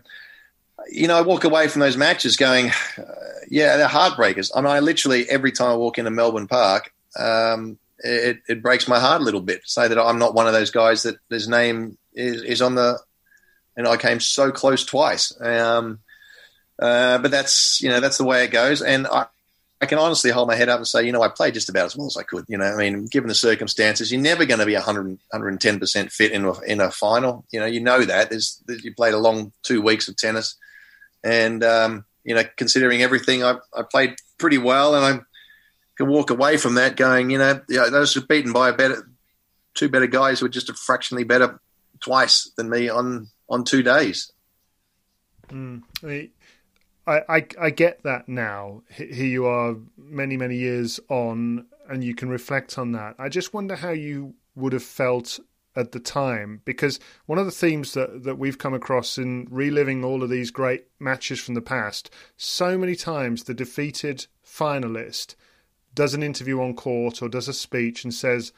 [SPEAKER 5] you know, I walk away from those matches going, uh, yeah, they're heartbreakers. I mean, I literally every time I walk into Melbourne Park, um, it, it breaks my heart a little bit. To say that I'm not one of those guys that his name is, is on the, and I came so close twice. Um, uh, but that's you know that's the way it goes, and I, I can honestly hold my head up and say, you know, I played just about as well as I could. You know, I mean, given the circumstances, you're never going to be 100, 110% fit in a, in a final. You know, you know that. There's, you played a long two weeks of tennis. And, um, you know, considering everything, I, I played pretty well. And I can walk away from that going, you know, those were beaten by a better, two better guys who were just a fractionally better twice than me on, on two days.
[SPEAKER 9] Mm. I I, I, I get that now. Here you are, many many years on, and you can reflect on that. I just wonder how you would have felt at the time, because one of the themes that that we've come across in reliving all of these great matches from the past, so many times the defeated finalist does an interview on court or does a speech and says,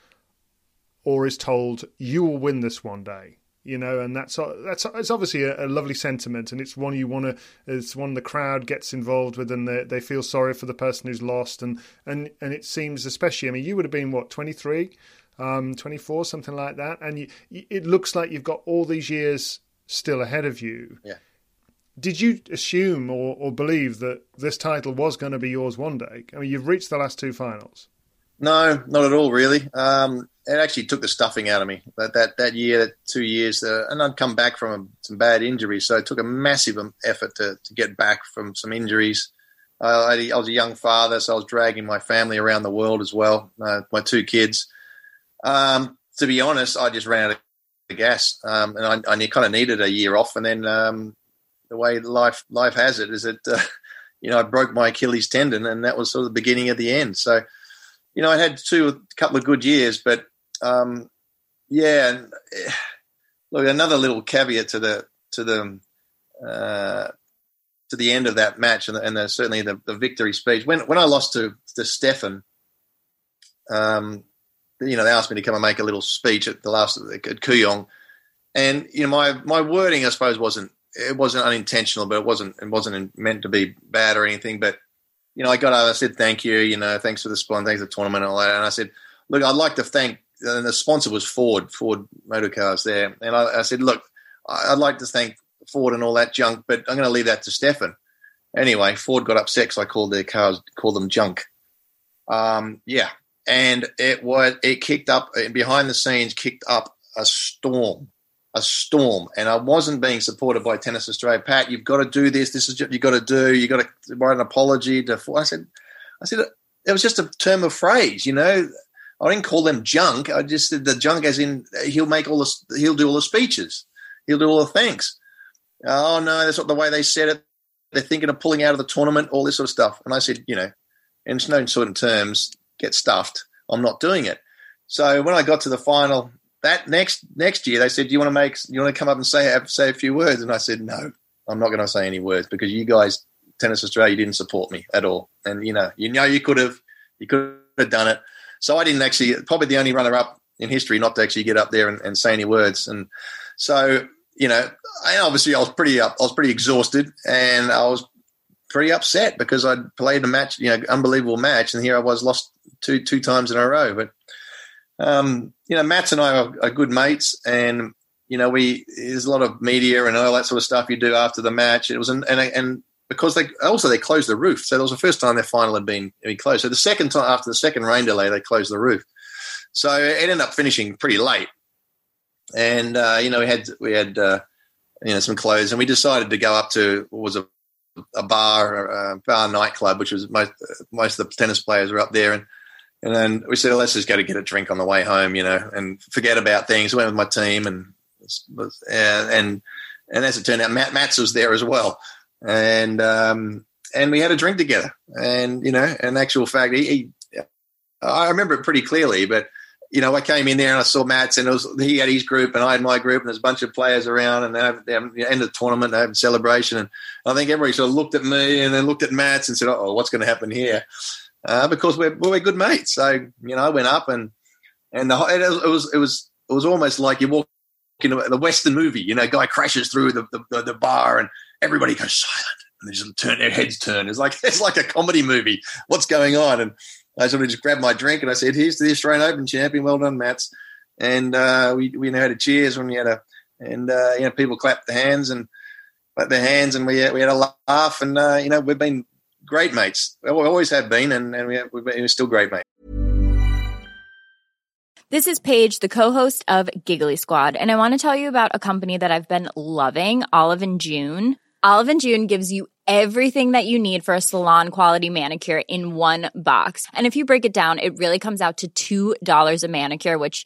[SPEAKER 9] or is told, "You will win this one day." you know, and that's that's it's obviously a, a, lovely sentiment, and it's one you want to. It's one the crowd gets involved with, and they, they feel sorry for the person who's lost, and and and it seems especially. I mean, you would have been what twenty three, um, twenty four, something like that, and you, it looks like you've got all these years still ahead of you.
[SPEAKER 5] Yeah.
[SPEAKER 9] Did you assume or, or believe that this title was going to be yours one day? I mean, you've reached the last two finals.
[SPEAKER 5] No, not at all, really. Um, it actually took the stuffing out of me that that, that year, that two years, uh, and I'd come back from a, some bad injuries, so it took a massive effort to to get back from some injuries. Uh, I, I, was a young father, so I was dragging my family around the world as well, uh, my two kids. Um, to be honest, I just ran out of gas, um, and I, I kind of needed a year off. And then um, the way life life has it is that uh, you know I broke my Achilles tendon, and that was sort of the beginning of the end. So you know, I had two, a couple of good years, but um, yeah, and, look, another little caveat to the to the uh, to the end of that match, and, the, and the, certainly the, the, victory speech. When when I lost to to Stefan, um, you know, they asked me to come and make a little speech at the last at Kooyong, and you know, my my wording, I suppose, wasn't it wasn't unintentional, but it wasn't it wasn't meant to be bad or anything, but you know, I got out. I said, "Thank you. You know, thanks for the sponsor, thanks for the tournament and all that." And I said, "Look, I'd like to thank." And the sponsor was Ford, Ford Motor Cars there. And I, I said, "Look, I'd like to thank Ford and all that junk, but I'm going to leave that to Stefan." Anyway, Ford got upset because I called their cars, called them junk. Um, yeah, and it was it kicked up behind the scenes, kicked up a storm a storm, and I wasn't being supported by Tennis Australia. Pat, you've got to do this. This is what you've got to do. You've got to write an apology to. I said, I said it was just a term of phrase, you know. I didn't call them junk. I just said the junk as in he'll make all the he'll do all the speeches, he'll do all the thanks. Oh no, that's not the way they said it. They're thinking of pulling out of the tournament, all this sort of stuff. And I said, you know, in no of terms, get stuffed. I'm not doing it. So when I got to the final, that next next year they said, "Do you want to make? You want to come up and say say a few words?" And I said, "No, I'm not going to say any words because you guys, Tennis Australia, didn't support me at all. And you know, you know, you could have, you could have done it. So I didn't actually. Probably the only runner up in history not to actually get up there and, and say any words. And so you know, I, obviously I was pretty up, I was pretty exhausted, and I was pretty upset because I'd played a match, you know, unbelievable match, and here I was lost two two times in a row. But um, you know, Mats and I are, are, good mates, and you know, we there's a lot of media and all that sort of stuff you do after the match. It was an, and and because they also they closed the roof, so that was the first time their final had been, been closed. So the second time after the second rain delay, they closed the roof. So it ended up finishing pretty late, and uh, you know we had we had uh, you know some clothes, and we decided to go up to what was a a bar, a bar nightclub, which was most most of the tennis players were up there, and and then we said, well, let's just go to get a drink on the way home, you know, and forget about things. I went with my team, and and and as it turned out, Matt was there as well, and um, and we had a drink together, and you know, in actual fact, he, he I remember it pretty clearly, but you know, I came in there and I saw Mats and was he had his group, and I had my group, and there's a bunch of players around, and they have, they have the end of the tournament, they have a celebration, and I think everybody sort of looked at me and then looked at Mats and said, "Oh, what's going to happen here?" Uh, because we're we're good mates. So you know, I went up and and the, it was it was it was almost like you walk into the Western movie. You know, guy crashes through the the, the bar, and everybody goes silent, and they just turn their heads turn. It's like it's like a comedy movie. What's going on? And I sort of just grabbed my drink and I said, "Here's to the Australian Open champion. Well done, Mats." And uh, we we had a cheers when we had a and uh, you know people clapped their hands and clapped their hands and we we had a laugh and uh, you know we've been great mates. We always have been and and we have, we're still great mates.
[SPEAKER 7] This is Paige, the co-host of Giggly Squad, and I want to tell you about a company that I've been loving, Olive and June. Olive and June gives you everything that you need for a salon quality manicure in one box. And if you break it down, it really comes out to $2 a manicure, which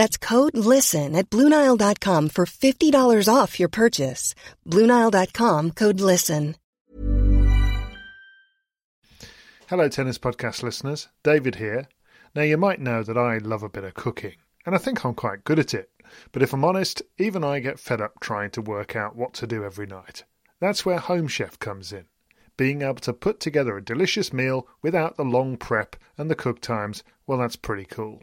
[SPEAKER 10] That's code LISTEN at Bluenile.com for $50 off your purchase. Bluenile.com code LISTEN.
[SPEAKER 9] Hello, Tennis Podcast listeners. David here. Now, you might know that I love a bit of cooking, and I think I'm quite good at it. But if I'm honest, even I get fed up trying to work out what to do every night. That's where Home Chef comes in. Being able to put together a delicious meal without the long prep and the cook times, well, that's pretty cool.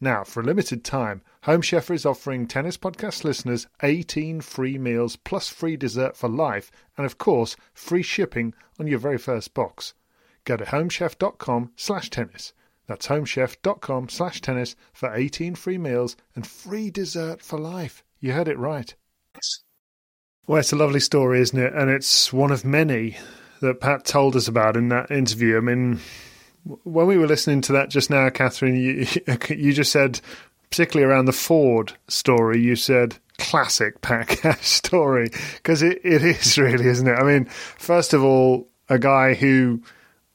[SPEAKER 9] Now, for a limited time, Home Chef is offering Tennis Podcast listeners 18 free meals plus free dessert for life, and of course, free shipping on your very first box. Go to homechef.com slash tennis. That's homechef.com slash tennis for 18 free meals and free dessert for life. You heard it right. Well, it's a lovely story, isn't it? And it's one of many that Pat told us about in that interview. I mean, when we were listening to that just now, Catherine, you, you just said, particularly around the Ford story, you said classic Cash story because it, it is really, isn't it? I mean, first of all, a guy who,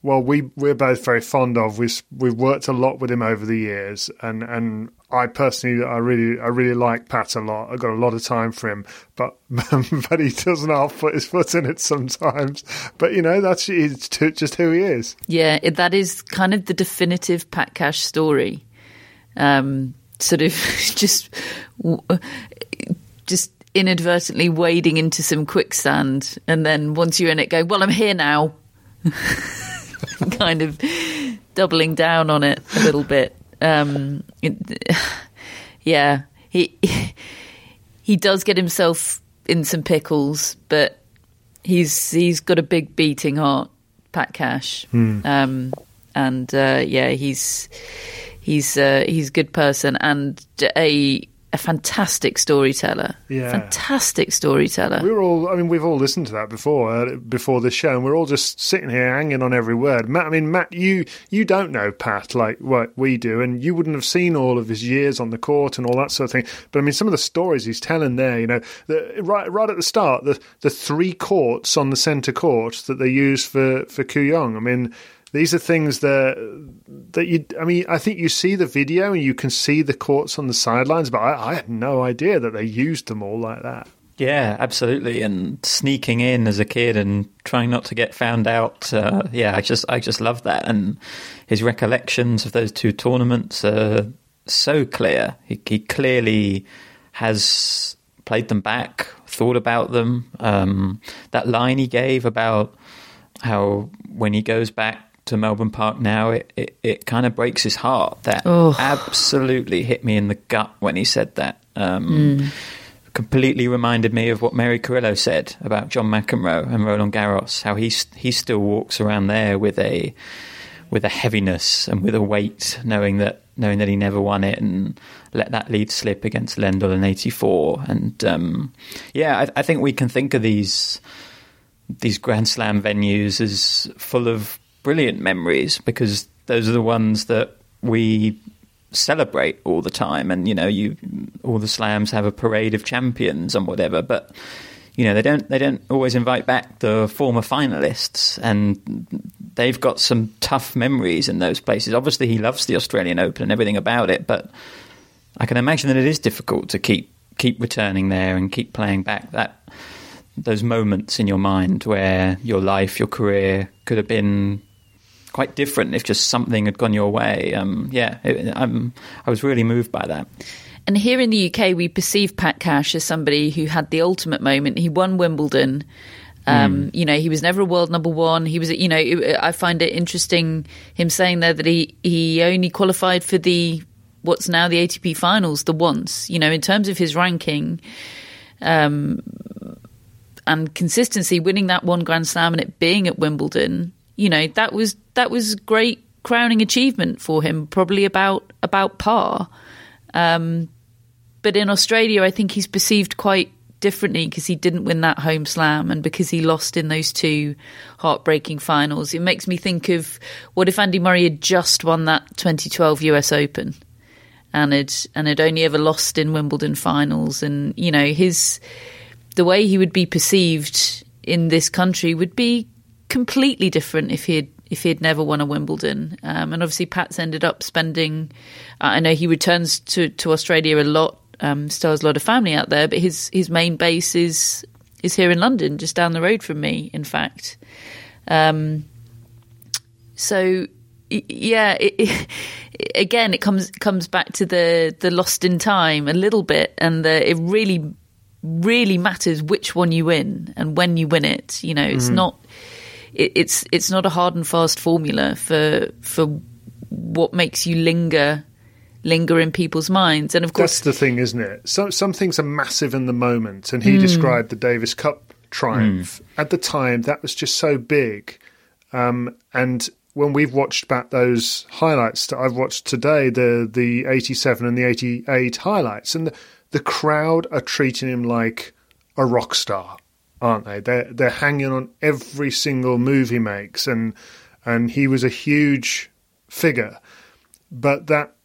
[SPEAKER 9] well, we we're both very fond of. We've we've worked a lot with him over the years, and and I personally, I really, I really like Pat a lot. I've got a lot of time for him, but but he doesn't half put his foot in it sometimes. But you know, that's just who he is.
[SPEAKER 3] Yeah, that is kind of the definitive Pat Cash story. Um, sort of just, just inadvertently wading into some quicksand, and then once you're in it, going, "Well, I'm here now." kind of doubling down on it a little bit. Um, yeah, he he does get himself in some pickles, but he's he's got a big beating heart, Pat Cash.
[SPEAKER 9] Hmm.
[SPEAKER 3] Um, and uh, yeah, he's he's uh, he's a good person and a a fantastic storyteller.
[SPEAKER 9] Yeah.
[SPEAKER 3] Fantastic storyteller.
[SPEAKER 9] We were all, I mean, we've all listened to that before, uh, before this show, and we're all just sitting here hanging on every word. Matt, I mean, Matt, you, you don't know Pat like what we do, and you wouldn't have seen all of his years on the court and all that sort of thing. But I mean, some of the stories he's telling there, you know, the, right, right at the start, the, the three courts on the centre court that they use for, for Kooyong. I mean, these are things that that you. I mean, I think you see the video and you can see the courts on the sidelines, but I, I had no idea that they used them all like that.
[SPEAKER 6] Yeah, absolutely. And sneaking in as a kid and trying not to get found out. Uh, yeah, I just I just love that. And his recollections of those two tournaments are so clear. He, he clearly has played them back, thought about them. Um, that line he gave about how when he goes back to Melbourne Park now, it, it, it kind of breaks his heart. That
[SPEAKER 3] Oh.
[SPEAKER 6] absolutely hit me in the gut when he said that. Um,
[SPEAKER 3] Mm.
[SPEAKER 6] Completely reminded me of what Mary Carrillo said about John McEnroe and Roland Garros. How he he still walks around there with a with a heaviness and with a weight, knowing that knowing that he never won it and let that lead slip against Lendl in '84. And um, yeah, I, I think we can think of these these Grand Slam venues as full of brilliant memories because those are the ones that we celebrate all the time. And you know, you all the slams have a parade of champions and whatever, but you know they don't they don't always invite back the former finalists and they've got some tough memories in those places obviously he loves the australian open and everything about it but i can imagine that it is difficult to keep keep returning there and keep playing back that those moments in your mind where your life your career could have been quite different if just something had gone your way um, yeah it, I'm, i was really moved by that
[SPEAKER 3] And here in the UK, we perceive Pat Cash as somebody who had the ultimate moment. He won Wimbledon. Um, You know, he was never a world number one. He was, you know, I find it interesting him saying there that he he only qualified for the what's now the ATP finals the once. You know, in terms of his ranking, um, and consistency, winning that one Grand Slam and it being at Wimbledon, you know, that was that was great crowning achievement for him. Probably about about par. Um, but in Australia, I think he's perceived quite differently because he didn't win that home slam and because he lost in those two heartbreaking finals. It makes me think of what if Andy Murray had just won that 2012 US Open and had and had only ever lost in Wimbledon finals, and you know his the way he would be perceived in this country would be completely different if he had if he had never won a Wimbledon. Um, and obviously, Pat's ended up spending. Uh, I know he returns to, to Australia a lot. Um, still has a lot of family out there, but his his main base is is here in London, just down the road from me. In fact, um, so yeah. It, it, again, it comes comes back to the the lost in time a little bit, and the, it really really matters which one you win and when you win it. You know, it's
[SPEAKER 9] Mhm.
[SPEAKER 3] not it, it's it's not a hard and fast formula for for what makes you linger linger in people's minds. And of course,
[SPEAKER 9] That's the thing, isn't it? Some some things are massive in the moment, and he
[SPEAKER 3] Mm.
[SPEAKER 9] described the Davis Cup triumph at the time. That was just so big, um, and when we've watched back those highlights that I've watched today, the the eighty seven and the eighty eight highlights, and the, the crowd are treating him like a rock star, aren't they? They're they're hanging on every single move he makes, and and he was a huge figure, but that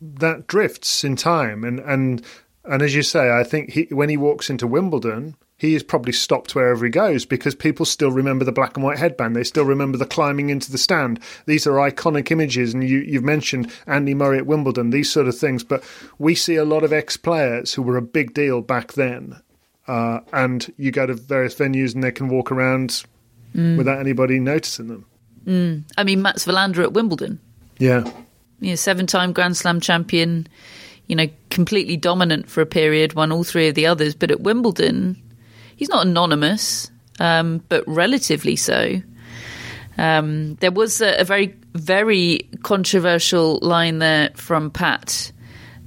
[SPEAKER 9] that drifts in time and and and as you say i think he, when he walks into wimbledon he is probably stopped wherever he goes because people still remember the black and white headband. They still remember the climbing into the stand. These are iconic images and you you've mentioned andy murray at wimbledon these sort of things. But we see a lot of ex players who were a big deal back then uh, and you go to various venues and they can walk around
[SPEAKER 3] Mm.
[SPEAKER 9] without anybody noticing them
[SPEAKER 3] mm, I mean, Mats Wilander at Wimbledon.
[SPEAKER 9] yeah
[SPEAKER 3] you know, seven-time Grand Slam champion, you know, completely dominant for a period, won all three of the others. But at Wimbledon, he's not anonymous, um, but relatively so. Um, there was a, a very, very controversial line there from Pat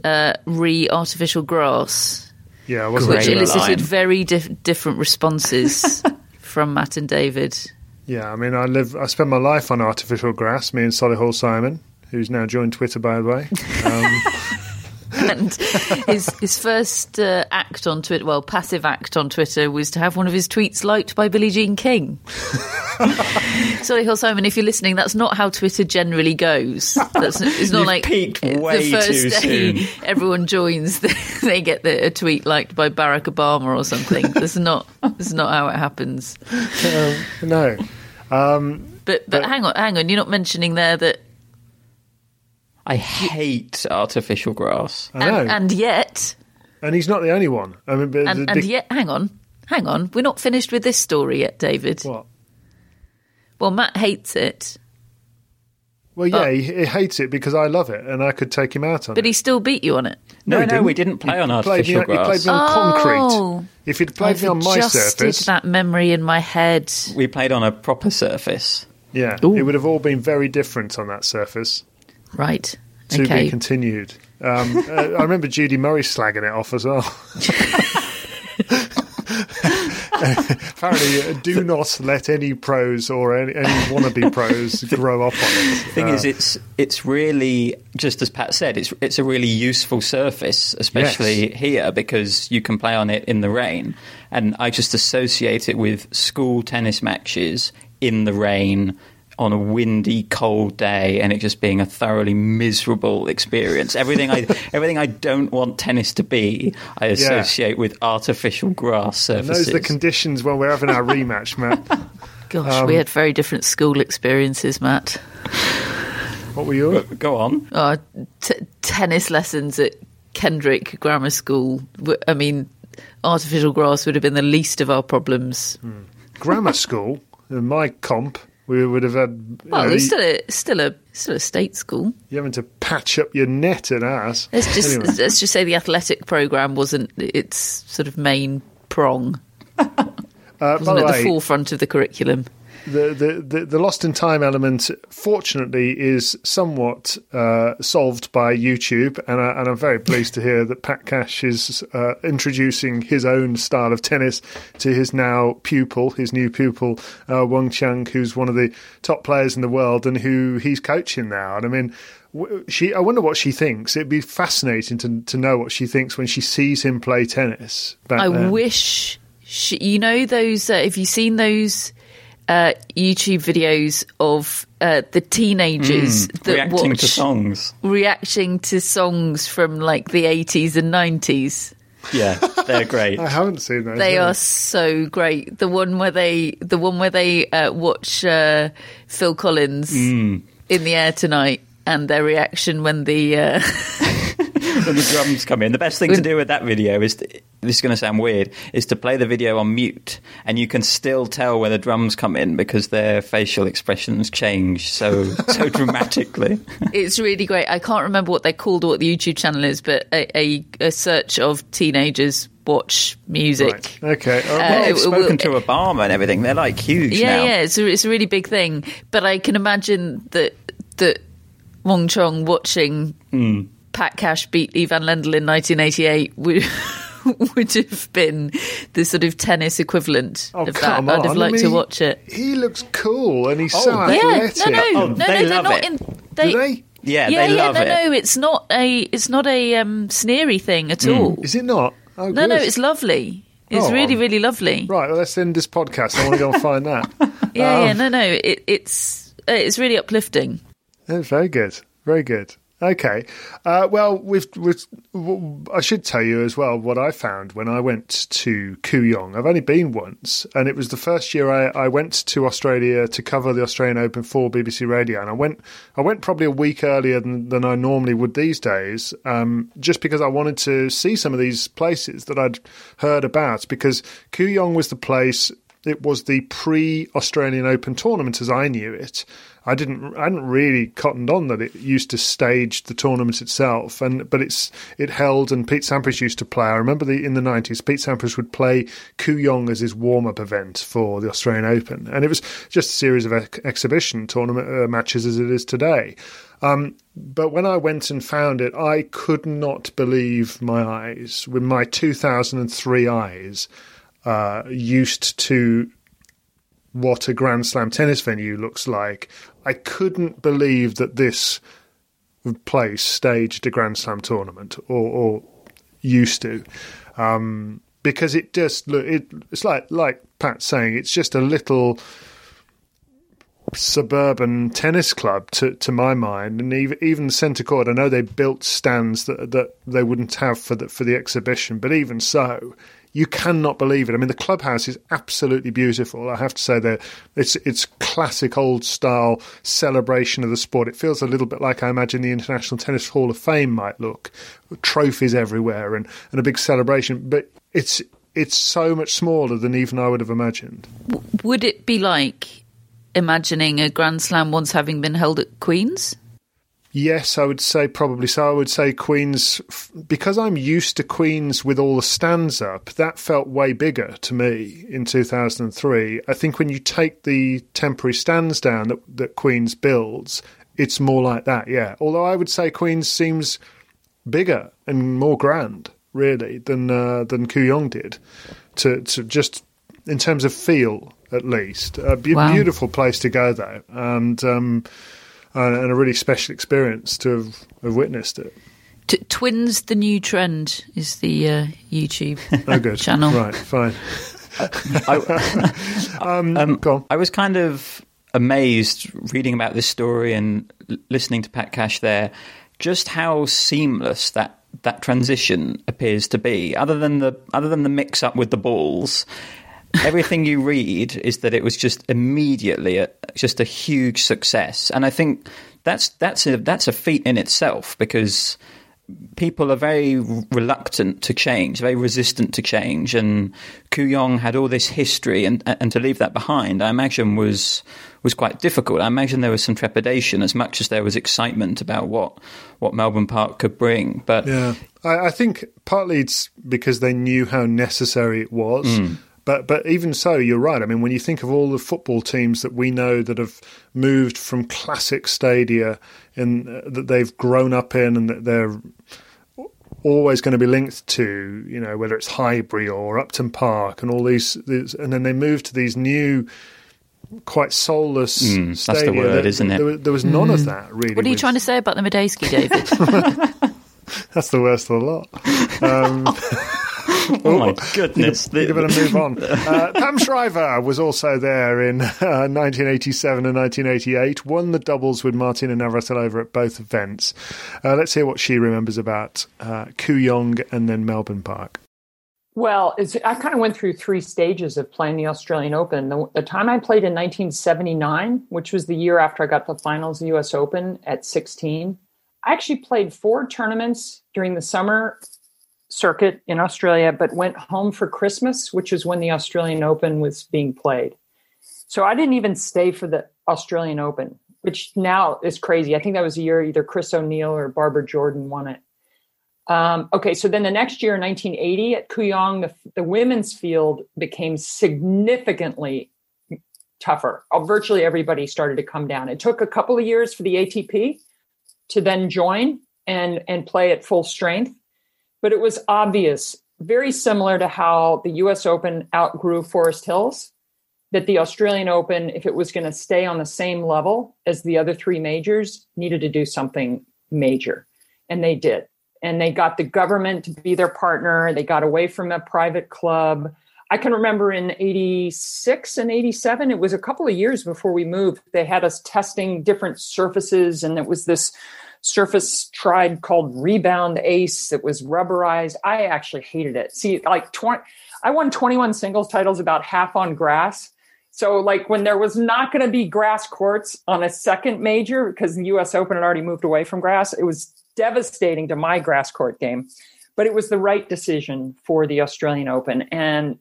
[SPEAKER 3] uh, re artificial grass,
[SPEAKER 9] yeah I wasn't
[SPEAKER 3] which
[SPEAKER 9] sure.
[SPEAKER 3] elicited very dif- different responses from Matt and David.
[SPEAKER 9] Yeah, I mean, I live, I spend my life on artificial grass. Me and Solihull Simon, who's now joined Twitter, by the way. Um,
[SPEAKER 3] and his his first uh, act on Twitter, well, passive act on Twitter, was to have one of his tweets liked by Billie Jean King. Sorry, Hill Simon, if you're listening, that's not how Twitter generally goes. That's, it's not like the first day
[SPEAKER 6] soon.
[SPEAKER 3] everyone joins, they get the, a tweet liked by Barack Obama or something. That's not that's not how it happens.
[SPEAKER 9] um, no. Um,
[SPEAKER 3] But but hang on, hang on, you're not mentioning there that
[SPEAKER 6] I hate artificial grass.
[SPEAKER 9] I know.
[SPEAKER 3] and, and yet
[SPEAKER 9] and he's not the only one. I mean, but
[SPEAKER 3] and,
[SPEAKER 9] the-
[SPEAKER 3] and yet hang on, hang on, we're not finished with this story yet, David.
[SPEAKER 9] What?
[SPEAKER 3] Well, Matt hates it,
[SPEAKER 9] well, yeah, he, he hates it because I love it, and I could take him out on
[SPEAKER 3] but
[SPEAKER 9] it.
[SPEAKER 3] But he still beat you on it.
[SPEAKER 6] No,
[SPEAKER 9] he
[SPEAKER 6] no, we didn't play on
[SPEAKER 9] He played me
[SPEAKER 6] artificial
[SPEAKER 9] on- he played me on
[SPEAKER 3] Oh.
[SPEAKER 9] concrete. If he'd played
[SPEAKER 3] I've
[SPEAKER 9] me on my surface,
[SPEAKER 3] that memory in my head.
[SPEAKER 6] We played on a proper surface.
[SPEAKER 9] yeah,
[SPEAKER 3] Ooh.
[SPEAKER 9] it would have all been very different on that surface.
[SPEAKER 3] Right.
[SPEAKER 9] To
[SPEAKER 3] okay.
[SPEAKER 9] be continued. Um, uh, I remember Judy Murray slagging it off as well. Apparently, uh, do not let any pros or any, any wannabe pros grow up on it.
[SPEAKER 6] The thing
[SPEAKER 9] Uh,
[SPEAKER 6] is, it's it's really just as Pat said. It's it's a really useful surface, especially here because you can play on it in the rain. And I just associate it with school tennis matches in the rain on a windy, cold day, and it just being a thoroughly miserable experience. Everything I everything I don't want tennis to be, I associate with artificial grass
[SPEAKER 9] and
[SPEAKER 6] surfaces.
[SPEAKER 9] those are the conditions when we're having our rematch, Matt.
[SPEAKER 3] Gosh,
[SPEAKER 9] Um,
[SPEAKER 3] we had very different school experiences, Matt.
[SPEAKER 9] What were yours?
[SPEAKER 6] Go on.
[SPEAKER 3] Uh, t- tennis lessons at Kendrick Grammar School. I mean, artificial grass would have been the least of our problems.
[SPEAKER 9] Grammar school, in my comp, we would have had. you
[SPEAKER 3] Well,
[SPEAKER 9] know,
[SPEAKER 3] it's still a still a still a state school.
[SPEAKER 9] You're having to patch up your net and ass.
[SPEAKER 3] Let's just
[SPEAKER 9] Anyway.
[SPEAKER 3] let's just say the athletic program wasn't its sort of main prong.
[SPEAKER 9] Uh, by
[SPEAKER 3] wasn't at
[SPEAKER 9] way,
[SPEAKER 3] the forefront of the curriculum.
[SPEAKER 9] The, the, the, the lost in time element, fortunately, is somewhat uh, solved by YouTube, and, I, and I'm very pleased to hear that Pat Cash is uh, introducing his own style of tennis to his now pupil, his new pupil, uh, Wang Qiang, who's one of the top players in the world and who he's coaching now. And I mean, she. I wonder what she thinks. It'd be fascinating to to know what she thinks when she sees him play tennis. back
[SPEAKER 3] I
[SPEAKER 9] then.
[SPEAKER 3] wish she, you know those. Uh, have you seen those uh, YouTube videos of uh, the teenagers
[SPEAKER 6] Mm,
[SPEAKER 3] that
[SPEAKER 6] reacting
[SPEAKER 3] watch
[SPEAKER 6] to songs.
[SPEAKER 3] reacting to songs from like the eighties and nineties?
[SPEAKER 6] Yeah, they're great.
[SPEAKER 9] I haven't seen those.
[SPEAKER 3] They
[SPEAKER 9] no.
[SPEAKER 3] are so great. The one where they, the one where they uh, watch uh, Phil Collins
[SPEAKER 6] Mm.
[SPEAKER 3] in the air tonight, and their reaction when the uh,
[SPEAKER 6] when the drums come in. The best thing to do with that video is to, this is going to sound weird is to play the video on mute, and you can still tell where the drums come in because their facial expressions change so so dramatically.
[SPEAKER 3] it's really great. I can't remember what they're called or what the YouTube channel is, but a, a, a search of teenagers watch music.
[SPEAKER 9] Okay.
[SPEAKER 3] Uh,
[SPEAKER 6] well,
[SPEAKER 3] it-
[SPEAKER 6] they've
[SPEAKER 3] it
[SPEAKER 6] spoken
[SPEAKER 3] will-
[SPEAKER 6] to Obama and everything. They're like huge
[SPEAKER 3] Yeah,
[SPEAKER 6] now.
[SPEAKER 3] yeah, it's a, it's a really big thing. But I can imagine that that Wang Qiang watching
[SPEAKER 6] Mm.
[SPEAKER 3] Pat Cash beat Ivan Lendl in 1988 would would have been the sort of tennis equivalent
[SPEAKER 9] Oh,
[SPEAKER 3] of that.
[SPEAKER 9] come
[SPEAKER 3] I'd have liked
[SPEAKER 9] I
[SPEAKER 3] to watch it.
[SPEAKER 9] He looks cool and he's so
[SPEAKER 6] Oh,
[SPEAKER 3] Yeah, no, no,
[SPEAKER 6] Oh,
[SPEAKER 3] no,
[SPEAKER 6] they
[SPEAKER 3] no, they're
[SPEAKER 6] love
[SPEAKER 3] not
[SPEAKER 6] it.
[SPEAKER 3] in.
[SPEAKER 9] Do
[SPEAKER 3] They,
[SPEAKER 9] they?
[SPEAKER 6] Yeah,
[SPEAKER 3] yeah,
[SPEAKER 6] they
[SPEAKER 3] yeah,
[SPEAKER 6] love
[SPEAKER 3] no,
[SPEAKER 6] it.
[SPEAKER 3] no, it's not a, it's not a um, sneery thing at all.
[SPEAKER 9] Is it not? Oh,
[SPEAKER 3] No, no, it's lovely. It's
[SPEAKER 9] Oh,
[SPEAKER 3] really, really lovely.
[SPEAKER 9] Right, well, let's end this podcast. I want to go and find that.
[SPEAKER 3] Yeah,
[SPEAKER 9] Um,
[SPEAKER 3] yeah, no, no, it, it's uh, it's really uplifting.
[SPEAKER 9] That's very good. Very good. Okay. Uh, well, I should tell you as well what I found when I went to Kooyong. I've only been once, and it was the first year I, I went to Australia to cover the Australian Open for BBC Radio, and I went I went probably a week earlier than, than I normally would these days, um, just because I wanted to see some of these places that I'd heard about. Because Kooyong was the place it was the pre-Australian Open tournament as I knew it. I didn't, I hadn't really cottoned on that it used to stage the tournament itself, and but it's it held and Pete Sampras used to play. I remember the in the nineties, Pete Sampras would play Kooyong as his warm-up event for the Australian Open, and it was just a series of ex- exhibition tournament uh, matches as it is today. Um, but when I went and found it, I could not believe my eyes. With my 2003 eyes, uh, used to what a Grand Slam tennis venue looks like, I couldn't believe that this place staged a Grand Slam tournament or, or used to. Um, because it just look it, it's like like Pat's saying it's just a little suburban tennis club to to my mind and even even the center court I know they built stands that that they wouldn't have for the for the exhibition but even so you cannot believe it. I mean, the clubhouse is absolutely beautiful. I have to say that it's it's classic old style celebration of the sport. It feels a little bit like I imagine the International Tennis Hall of Fame might look, trophies everywhere and, and a big celebration. But it's it's so much smaller than even I would have imagined.
[SPEAKER 3] Would it be like imagining a Grand Slam once having been held at Queen's?
[SPEAKER 9] Yes, I would say probably so. I would say Queens, because I'm used to Queens with all the stands up, that felt way bigger to me in 2003. I think when you take the temporary stands down that, that Queens builds, it's more like that, yeah. Although I would say Queens seems bigger and more grand, really, than uh, than Kooyong did, to, to just in terms of feel, at least. A be- wow. beautiful place to go, though. And. Um, and a really special experience to have, have witnessed it.
[SPEAKER 3] T- Twins, the new trend is the uh, YouTube
[SPEAKER 9] oh, good.
[SPEAKER 3] channel.
[SPEAKER 9] Right, fine.
[SPEAKER 6] I, um, um, I was kind of amazed reading about this story and listening to Pat Cash there, just how seamless that that transition appears to be. Other than the other than the mix up with the balls, everything you read is that it was just immediately a, just a huge success, and I think that's that's a that's a feat in itself because people are very reluctant to change, very resistant to change, and Kooyong had all this history, and and to leave that behind, I imagine was was quite difficult. I imagine there was some trepidation as much as there was excitement about what what Melbourne Park could bring. But
[SPEAKER 9] yeah, I, I think partly it's because they knew how necessary it was. Mm. But but even so, you're right. I mean, when you think of all the football teams that we know that have moved from classic stadia in uh, that they've grown up in and that they're always going to be linked to, you know, whether it's Highbury or Upton Park and all these, these and then they move to these new quite soulless mm,
[SPEAKER 6] stadia. That's the word, isn't it?
[SPEAKER 9] There, there was none mm. of that really.
[SPEAKER 3] What are you with... trying to say about the Madejski, David?
[SPEAKER 9] that's the worst of the lot. Um,
[SPEAKER 6] oh my goodness!
[SPEAKER 9] You're going to move on. Uh, Pam Shriver was also there in uh, 1987 and 1988. Won the doubles with Martina Navratilova at both events. Uh, let's hear what she remembers about uh, Kooyong and then Melbourne Park.
[SPEAKER 11] Well, I kind of went through three stages of playing the Australian Open. The, the, time I played in 1979, which was the year after I got the finals of the US Open at 16, I actually played four tournaments during the summer circuit in Australia, but went home for Christmas, which is when the Australian Open was being played. So I didn't even stay for the Australian Open, which now is crazy. I think that was a year either Chris O'Neil or Barbara Jordan won it. Um, okay, so then the next year, 1980, at Kooyong, the, the women's field became significantly tougher. Uh, virtually everybody started to come down. It took a couple of years for the ATP to then join and and play at full strength but it was obvious, very similar to how the US Open outgrew Forest Hills, that the Australian Open, if it was going to stay on the same level as the other three majors, needed to do something major. And they did. And they got the government to be their partner. They got away from a private club. I can remember in 86 and 87, it was a couple of years before we moved. They had us testing different surfaces, and it was this surface tried called Rebound Ace that was rubberized. I actually hated it. See, like 20, I won 21 singles titles about half on grass. So, like when there was not going to be grass courts on a second major because the U.S. Open had already moved away from grass, it was devastating to my grass court game. But it was the right decision for the Australian Open. And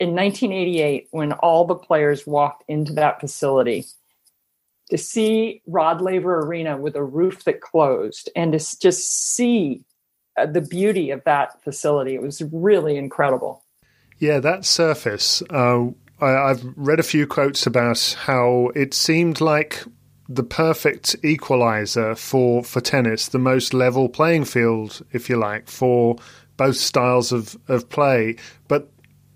[SPEAKER 11] in 1988, when all the players walked into that facility, to see Rod Laver Arena with a roof that closed and to just see uh, the beauty of that facility. It was really incredible.
[SPEAKER 9] Yeah, that surface. Uh, I, I've read a few quotes about how it seemed like the perfect equalizer for for tennis, the most level playing field, if you like, for both styles of, of play. But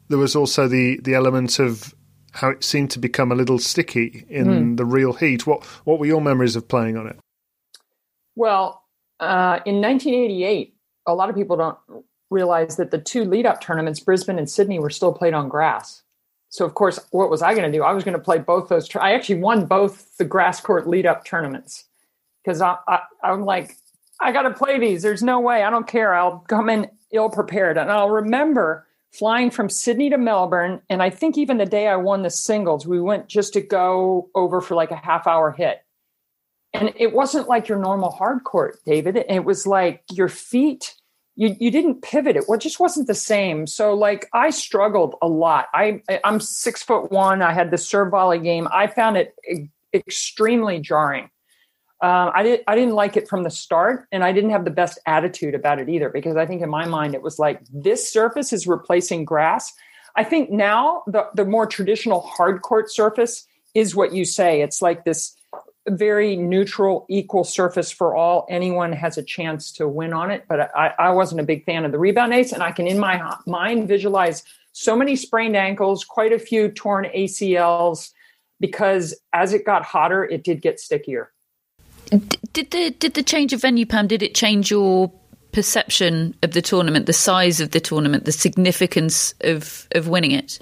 [SPEAKER 9] there was also the, the element of how it seemed to become a little sticky in mm. the real heat. What what were your memories of playing on it?
[SPEAKER 11] Well, uh, in 1988, a lot of people don't realize that the two lead up tournaments, Brisbane and Sydney, were still played on grass. So, of course, what was I going to do? I was going to play both those. I actually won both the grass court lead up tournaments because I, I, I'm like, I got to play these. There's no way. I don't care. I'll come in ill prepared. And I'll remember flying from Sydney to Melbourne. And I think even the day I won the singles, we went just to go over for like a half hour hit. And it wasn't like your normal hard court, David. It was like your feet, you, you didn't pivot. It Well, just wasn't the same. So like I struggled a lot. I I'm six foot one. I had the serve volley game. I found it extremely jarring. Um, I didn't I didn't like it from the start, and I didn't have the best attitude about it either because I think in my mind it was like this surface is replacing grass. I think now the the more traditional hard court surface is what you say. It's like this very neutral, equal surface for all. Anyone has a chance to win on it. But I, I wasn't a big fan of the rebound ace, and I can in my mind visualize so many sprained ankles, quite a few torn ACLs, because as it got hotter, it did get stickier.
[SPEAKER 3] Did the did the change of venue, Pam? Did it change your perception of the tournament, the size of the tournament, the significance of of winning it?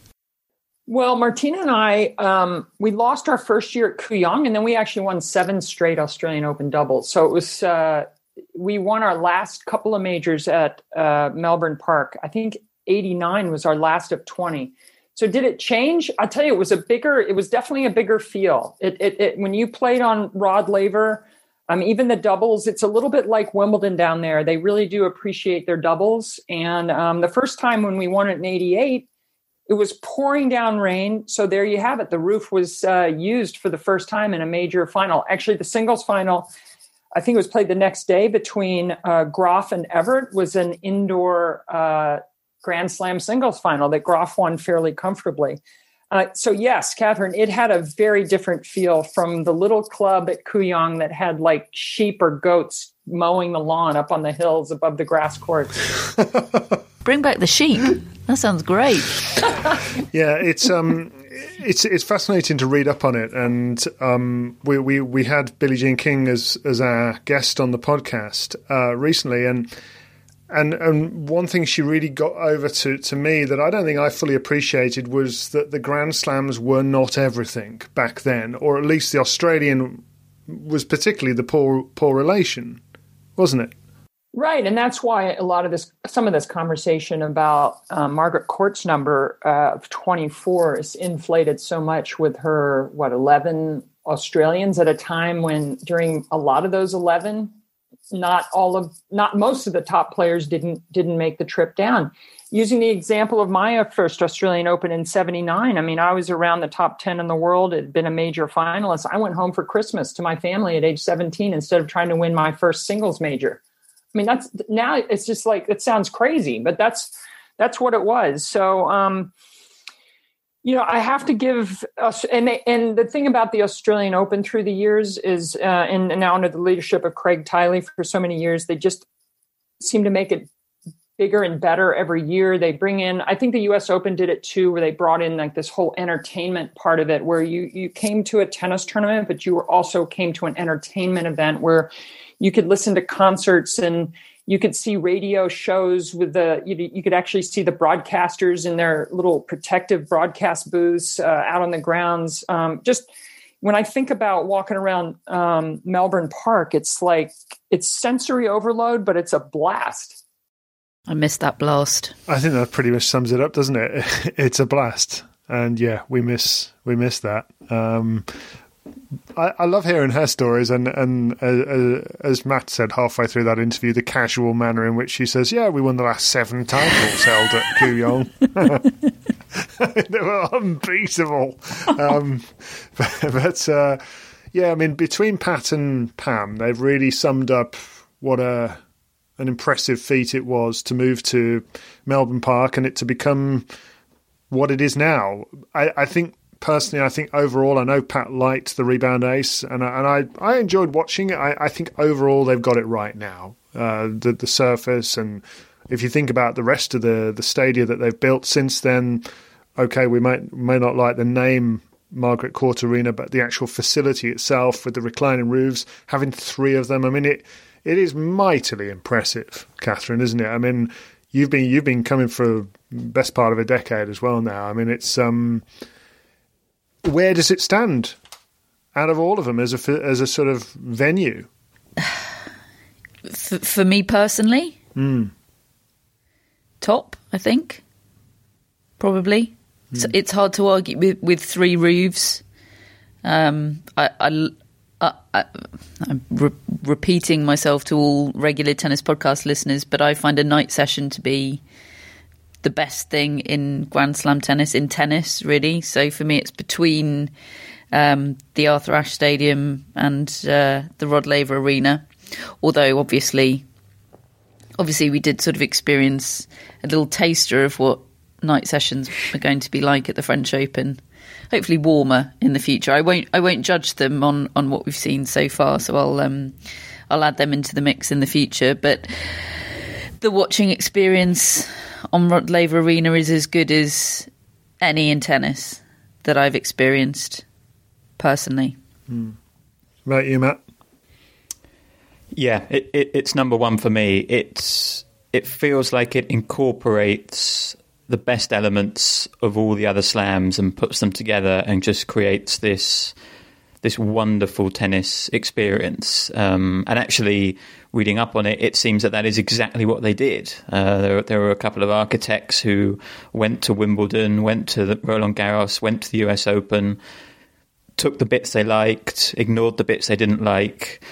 [SPEAKER 11] Well, Martina and I, um, we lost our first year at Kooyong, and then we actually won seven straight Australian Open doubles. So it was uh, we won our last couple of majors at uh, Melbourne Park. I think '89 was our last of 20. So did it change? I'll tell you, it was a bigger. It was definitely a bigger feel. It, it, it when you played on Rod Laver um, even the doubles, it's a little bit like Wimbledon down there. They really do appreciate their doubles. And um, the first time when we won it in 88, it was pouring down rain. So there you have it. The roof was uh, used for the first time in a major final. Actually, the singles final, I think it was played the next day between uh, Graf and Evert, was an indoor uh, Grand Slam singles final that Graf won fairly comfortably. Uh, so yes, Catherine, it had a very different feel from the little club at Kooyong that had like sheep or goats mowing the lawn up on the hills above the grass courts.
[SPEAKER 3] Bring back the sheep. That sounds great.
[SPEAKER 9] yeah, it's um, it's it's fascinating to read up on it, and um, we we we had Billie Jean King as as our guest on the podcast uh, recently, and and and one thing she really got over to, to me that I don't think I fully appreciated was that the Grand Slams were not everything back then, or at least the Australian was particularly the poor poor relation, wasn't it?
[SPEAKER 11] Right, and that's why a lot of this, some of this conversation about uh, Margaret Court's number uh, of twenty four is inflated so much with her what eleven Australians at a time when during a lot of those eleven not all of not most of the top players didn't didn't make the trip down. Using the example of my first australian open in 79 i mean i was around the top 10 in the world. It had been a major finalist. I went home for christmas to my family at age 17 instead of trying to win my first singles major. I mean that's now it's just like it sounds crazy but that's that's what it was. So um you know, I have to give us, and and the thing about the Australian Open through the years is, uh, and now under the leadership of Craig Tiley for so many years, they just seem to make it bigger and better every year. They bring in, I think the U.S. Open did it too, where they brought in like this whole entertainment part of it, where you you came to a tennis tournament, but you also came to an entertainment event where you could listen to concerts and you could see radio shows with the you, you could actually see the broadcasters in their little protective broadcast booths uh, out on the grounds. Um, just when i think about walking around um, melbourne park it's like it's sensory overload but it's a blast.
[SPEAKER 3] I missed that blast.
[SPEAKER 9] I think that pretty much sums it up doesn't it? It's a blast. And yeah we miss we miss that. Um, I, I, love hearing her stories, and and uh, uh, as Matt said halfway through that interview, the casual manner in which she says, "Yeah, we won the last seven titles held at Kooyong." they were unbeatable. Um, but, but uh, yeah, I mean, between Pat and Pam, they've really summed up what a an impressive feat it was to move to Melbourne Park and it to become what it is now. I, I think personally, I think overall, I know Pat liked the rebound ace, and I, and I, I enjoyed watching it. I, I think overall they've got it right now. Uh, the the surface, and if you think about the rest of the the stadia that they've built since then, okay, we might may not like the name Margaret Court Arena, but the actual facility itself with the reclining roofs, having three of them. I mean, it it is mightily impressive, Catherine, isn't it? I mean, you've been you've been coming for best part of a decade as well now. I mean, it's um, where does it stand out of all of them as a as a sort of venue?
[SPEAKER 3] For, for me personally,
[SPEAKER 9] mm.
[SPEAKER 3] top, I think, probably. Mm. So it's hard to argue with, with three roofs. Um, I, I, I, am re- repeating myself to all regular tennis podcast listeners, but I find a night session to be the best thing in Grand Slam tennis, in tennis, really. So for me, it's between um, the Arthur Ashe Stadium and uh, the Rod Laver Arena. Although, obviously, obviously, we did sort of experience a little taster of what night sessions are going to be like at the French Open. Hopefully, warmer in the future. I won't. I won't judge them on on what we've seen so far. So I'll um, I'll add them into the mix in the future. But the watching experience on Rod Laver Arena is as good as any in tennis that I've experienced personally.
[SPEAKER 9] Mm. Right, you, Matt?
[SPEAKER 6] Yeah, it, it, it's number one for me. It's it feels like it incorporates the best elements of all the other slams and puts them together and just creates this this wonderful tennis experience. Um, and actually, reading up on it, it seems that that is exactly what they did. Uh, there, there, were a couple of architects who went to Wimbledon, went to Roland Garros, went to the US Open, took the bits they liked, ignored the bits they didn't like,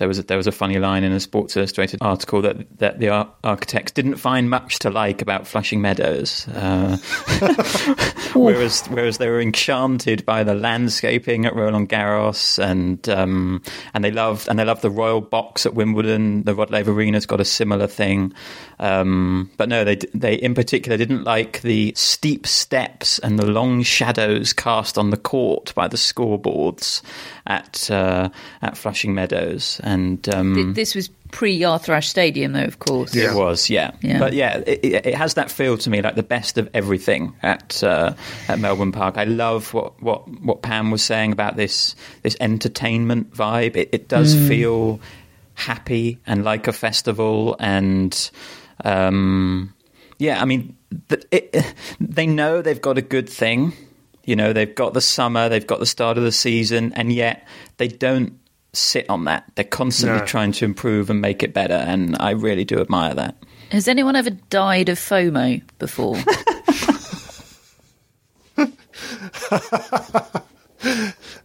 [SPEAKER 6] there was a, there was a funny line in a Sports Illustrated article that that the ar- architects didn't find much to like about Flushing Meadows, uh, whereas whereas they were enchanted by the landscaping at Roland Garros and um, and they loved and they loved the Royal Box at Wimbledon. The Rod Laver Arena's got a similar thing, um, but no, they they in particular didn't like the steep steps and the long shadows cast on the court by the scoreboards at uh, at Flushing Meadows. And um,
[SPEAKER 3] this was pre Arthur Ashe Stadium, though, of course.
[SPEAKER 6] It was, yeah. yeah. But yeah, it, it, has that feel to me like the best of everything at uh, at Melbourne Park. I love what, what, what Pam was saying about this this entertainment vibe. It, it does mm. feel happy and like a festival, and um, yeah, I mean, it, they know they've got a good thing. You know, they've got the summer, they've got the start of the season, and yet they don't sit on that. They're constantly no. trying to improve and make it better, and I really do admire that.
[SPEAKER 3] Has anyone ever died of FOMO before?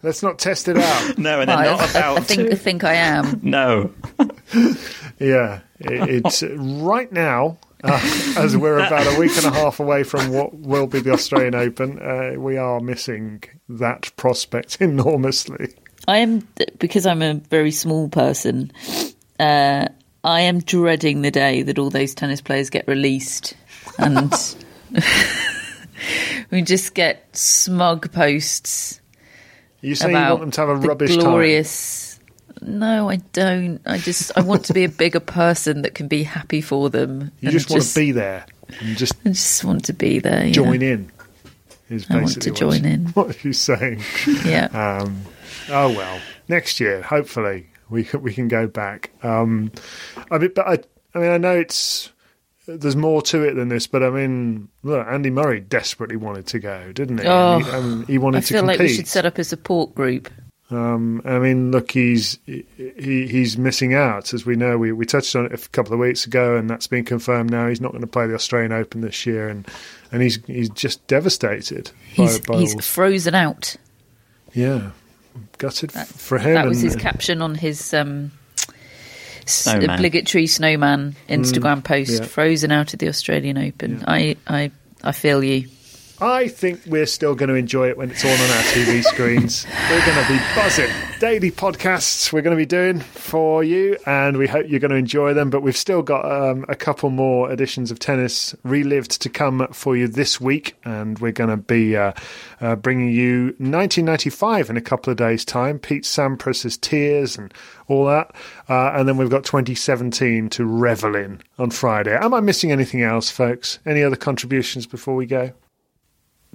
[SPEAKER 9] Let's not test it out.
[SPEAKER 6] no, and well, not I, about.
[SPEAKER 3] I think, I think I am.
[SPEAKER 6] no.
[SPEAKER 9] yeah, it, it's right now. Uh, as we're about a week and a half away from what will be the Australian Open, uh, we are missing that prospect enormously.
[SPEAKER 3] I am because I'm a very small person. Uh, I am dreading the day that all those tennis players get released, and we just get smug posts.
[SPEAKER 9] You say you want them to have a rubbish
[SPEAKER 3] glorious. Time. No, I don't. I just I want to be a bigger person that can be happy for them.
[SPEAKER 9] You just want just, to be there. You just
[SPEAKER 3] I just want to be there.
[SPEAKER 9] Join
[SPEAKER 3] yeah.
[SPEAKER 9] in.
[SPEAKER 3] Is I want to join in.
[SPEAKER 9] What are you saying?
[SPEAKER 3] Yeah.
[SPEAKER 9] Um, Oh well, next year hopefully we can, we can go back. Um, I mean, but I, I mean, I know it's there's more to it than this, but I mean, look, Andy Murray desperately wanted to go, didn't he?
[SPEAKER 3] Oh,
[SPEAKER 9] he, um, he, wanted
[SPEAKER 3] to
[SPEAKER 9] compete. I
[SPEAKER 3] feel like we should set up a support group.
[SPEAKER 9] Um, I mean, look, he's he, he's missing out, as we know. We we touched on it a couple of weeks ago, and that's been confirmed now. He's not going to play the Australian Open this year, and and he's he's just devastated.
[SPEAKER 3] He's, by, by he's all... frozen out.
[SPEAKER 9] Yeah, gutted that, for him.
[SPEAKER 3] That was his caption on his um, snowman. obligatory snowman Instagram mm, post. Yeah. Frozen out of the Australian Open. Yeah. I, I, I feel you.
[SPEAKER 9] I think we're still going to enjoy it when it's all on our TV screens. we're going to be buzzing. Daily podcasts we're going to be doing for you, and we hope you're going to enjoy them. But we've still got um, a couple more editions of Tennis Relived to come for you this week, and we're going to be uh, uh, bringing you 1995 in a couple of days' time. Pete Sampras's Tears and all that. Uh, and then we've got 2017 to revel in on Friday. Am I missing anything else, folks? Any other contributions before we go?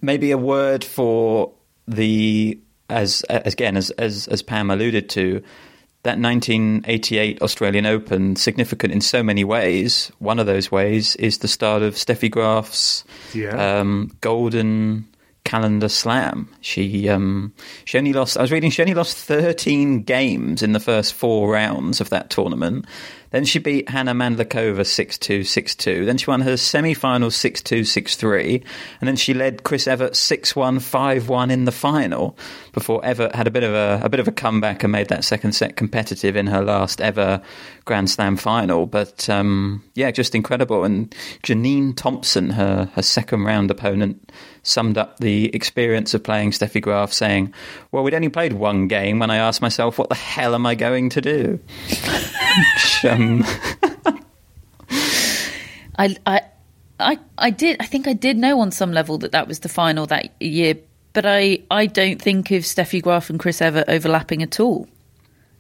[SPEAKER 6] Maybe a word for the as, as again as, as as Pam alluded to, that 1988 Australian Open significant in so many ways. One of those ways is the start of Steffi Graf's
[SPEAKER 9] Yeah.
[SPEAKER 6] um, golden calendar slam. She um, she only lost. I was reading she only lost 13 games in the first four rounds of that tournament. Then she beat Hana Mandlikova 6-2, 6-2. Then she won her semi-final 6-2, 6-3. And then she led Chris Evert 6-1, 5-1 in the final before Evert had a bit of a, a bit of a comeback and made that second set competitive in her last ever Grand Slam final. But um, yeah, just incredible. And Janine Thompson, her, her second round opponent, summed up the experience of playing Steffi Graf saying, Well, we'd only played one game when I asked myself, What the hell am I going to do? Which, um,
[SPEAKER 3] I, I, I, I did. I think I did know on some level that that was the final that year, but I, I don't think of Steffi Graf and Chris Evert overlapping at all.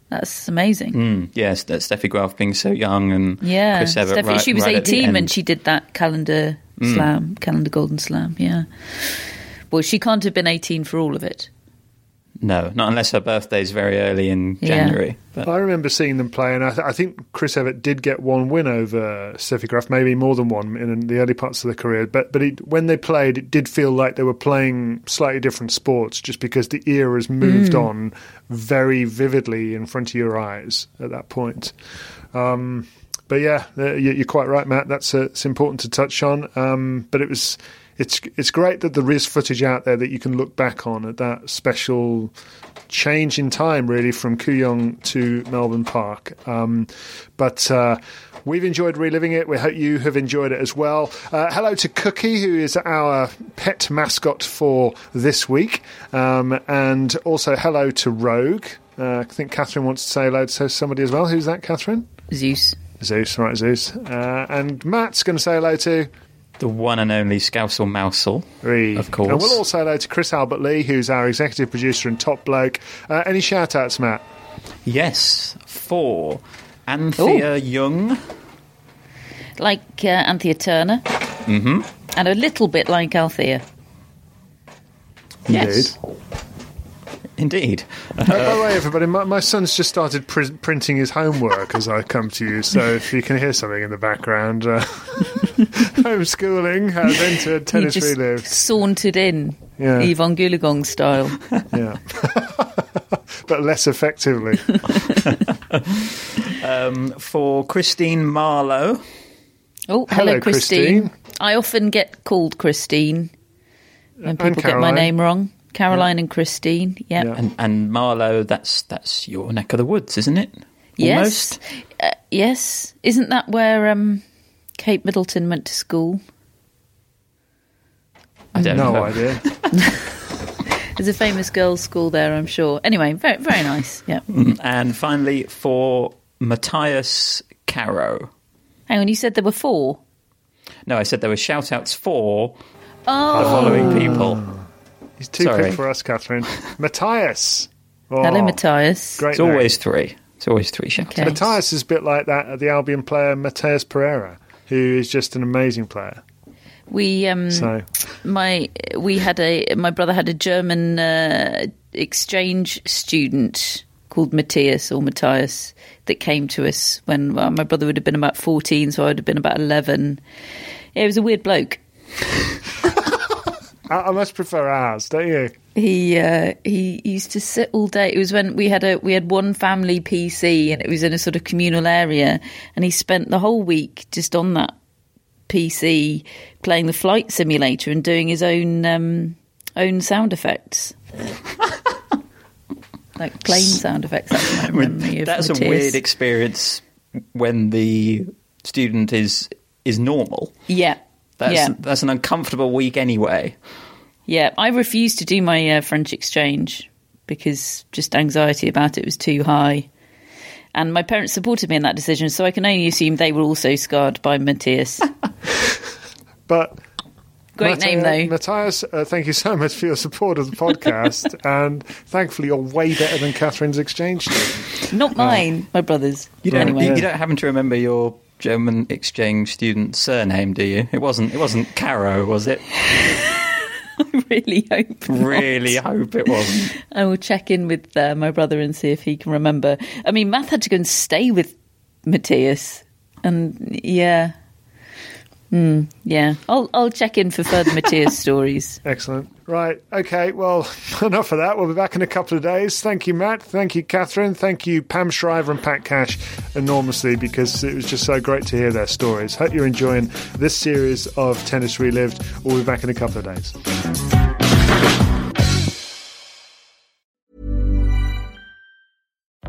[SPEAKER 3] That's amazing.
[SPEAKER 6] mm, yes, that Steffi Graf being so young and
[SPEAKER 3] Yeah,
[SPEAKER 6] Chris Evert
[SPEAKER 3] Steffi,
[SPEAKER 6] right-
[SPEAKER 3] she was
[SPEAKER 6] right
[SPEAKER 3] eighteen when she did that calendar
[SPEAKER 6] Mm.
[SPEAKER 3] slam, calendar golden slam. Yeah. Well, she can't have been eighteen for all of it.
[SPEAKER 6] No, not unless her birthday's very early in
[SPEAKER 3] Yeah.
[SPEAKER 6] January. But
[SPEAKER 9] I remember seeing them play, and I, th- I think Chris Evert did get one win over Steffi Graf, maybe more than one in the early parts of their career. But but it, when they played, it did feel like they were playing slightly different sports, just because the era has moved
[SPEAKER 12] Mm.
[SPEAKER 9] on very vividly in front of your eyes at that point. Um, but yeah, uh, you- you're quite right, Matt. That's uh, it's important to touch on. Um, but it was it's it's great that there is footage out there that you can look back on at that special change in time, really, from Kooyong to Melbourne Park. Um, but uh, we've enjoyed reliving it. We hope you have enjoyed it as well. Uh, hello to Cookie, who is our pet mascot for this week, um, and also hello to Rogue. Uh, I think Catherine wants to say hello to somebody as well. Who's that, Catherine?
[SPEAKER 3] Zeus.
[SPEAKER 9] Zeus, right, Zeus. Uh, and Matt's going to say hello to.
[SPEAKER 6] The one and only Scousel Mousel, of course.
[SPEAKER 9] And we'll also hello to Chris Albert Lee, who's our executive producer and top bloke. Uh, any shout outs, Matt?
[SPEAKER 6] Yes, for Anthea Young.
[SPEAKER 3] Like uh, Anthea Turner,
[SPEAKER 6] Mm-hmm.
[SPEAKER 3] and a little bit like Althea.
[SPEAKER 6] Yes. Indeed.
[SPEAKER 9] Uh, by the way, everybody, my, my son's just started pr- printing his homework as I come to you, so if you can hear something in the background, uh, homeschooling has entered
[SPEAKER 3] You
[SPEAKER 9] tennis
[SPEAKER 3] just
[SPEAKER 9] relive.
[SPEAKER 3] sauntered in,
[SPEAKER 9] Yeah.
[SPEAKER 3] Evonne Goolagong style.
[SPEAKER 9] Yeah. but less effectively.
[SPEAKER 6] um, for Christine Marlowe.
[SPEAKER 3] Oh,
[SPEAKER 6] Hello,
[SPEAKER 3] hello, Christine.
[SPEAKER 6] Christine.
[SPEAKER 3] I often get called Christine when people get my name wrong. Caroline and Christine. Yeah.
[SPEAKER 6] And, and Marlowe, that's that's your neck of the woods, isn't it?
[SPEAKER 3] Yes. Uh, yes. Isn't that where um, Kate Middleton went to school?
[SPEAKER 6] I don't
[SPEAKER 9] no
[SPEAKER 6] know.
[SPEAKER 9] idea.
[SPEAKER 3] There's a famous girls' school there, I'm sure. Anyway, very, very nice. Yeah.
[SPEAKER 6] Mm, And finally, for Matthias Caro.
[SPEAKER 3] Hang on, you said there were four.
[SPEAKER 6] No, I said there were shout outs for
[SPEAKER 3] Oh.
[SPEAKER 6] the following people.
[SPEAKER 9] He's too
[SPEAKER 6] Sorry.
[SPEAKER 9] quick for us, Catherine. Matthias. Oh,
[SPEAKER 3] Hello, Matthias.
[SPEAKER 9] Great
[SPEAKER 6] It's
[SPEAKER 9] name.
[SPEAKER 6] always three. It's always three shout outs.
[SPEAKER 9] Matthias is a bit like that, the Albion player Matheus Pereira, who is just an amazing player.
[SPEAKER 3] We um
[SPEAKER 9] So-
[SPEAKER 3] my we had a my brother had a German uh, exchange student called Matthias or Matthias that came to us when well, my brother would have been about 14 so I would have been about 11. Yeah, he was a weird bloke.
[SPEAKER 9] I, I must prefer ours, don't you?
[SPEAKER 3] He uh, he used to sit all day. It was when we had a we had one family PC and it was in a sort of communal area, and he spent the whole week just on that PC playing the flight simulator and doing his own um, own sound effects, like plane sound effects. That's
[SPEAKER 6] mean, that's a
[SPEAKER 3] Matthias.
[SPEAKER 6] weird experience when the student is is normal.
[SPEAKER 3] Yeah,
[SPEAKER 6] That's
[SPEAKER 3] yeah.
[SPEAKER 6] that's an uncomfortable week anyway.
[SPEAKER 3] Yeah, I refused to do my uh, French exchange because just anxiety about it was too high. And my parents supported me in that decision, so I can only assume they were also scarred by Matthias.
[SPEAKER 9] But
[SPEAKER 3] Great name, though.
[SPEAKER 9] Matthias, uh, thank you so much for your support of the podcast, and thankfully you're way better than Catherine's exchange student.
[SPEAKER 3] Not mine, my brother's.
[SPEAKER 6] You don't
[SPEAKER 3] anyway.
[SPEAKER 6] you, you don't happen to remember your German exchange student surname, do you? It wasn't it wasn't Caro, was it?
[SPEAKER 3] I really hope.
[SPEAKER 6] Really
[SPEAKER 3] not.
[SPEAKER 6] hope it wasn't.
[SPEAKER 3] I will check in with uh, my brother and see if he can remember. I mean, Math had to go and stay with Matthias, and yeah, Mm, yeah, I'll I'll check in for further Matthias stories.
[SPEAKER 9] Excellent. Right. Okay. Well, enough of that. We'll be back in a couple of days. Thank you, Matt. Thank you, Catherine. Thank you, Pam Shriver and Pat Cash, enormously because it was just so great to hear their stories. Hope you're enjoying this series of Tennis Relived. We'll be back in a couple of days.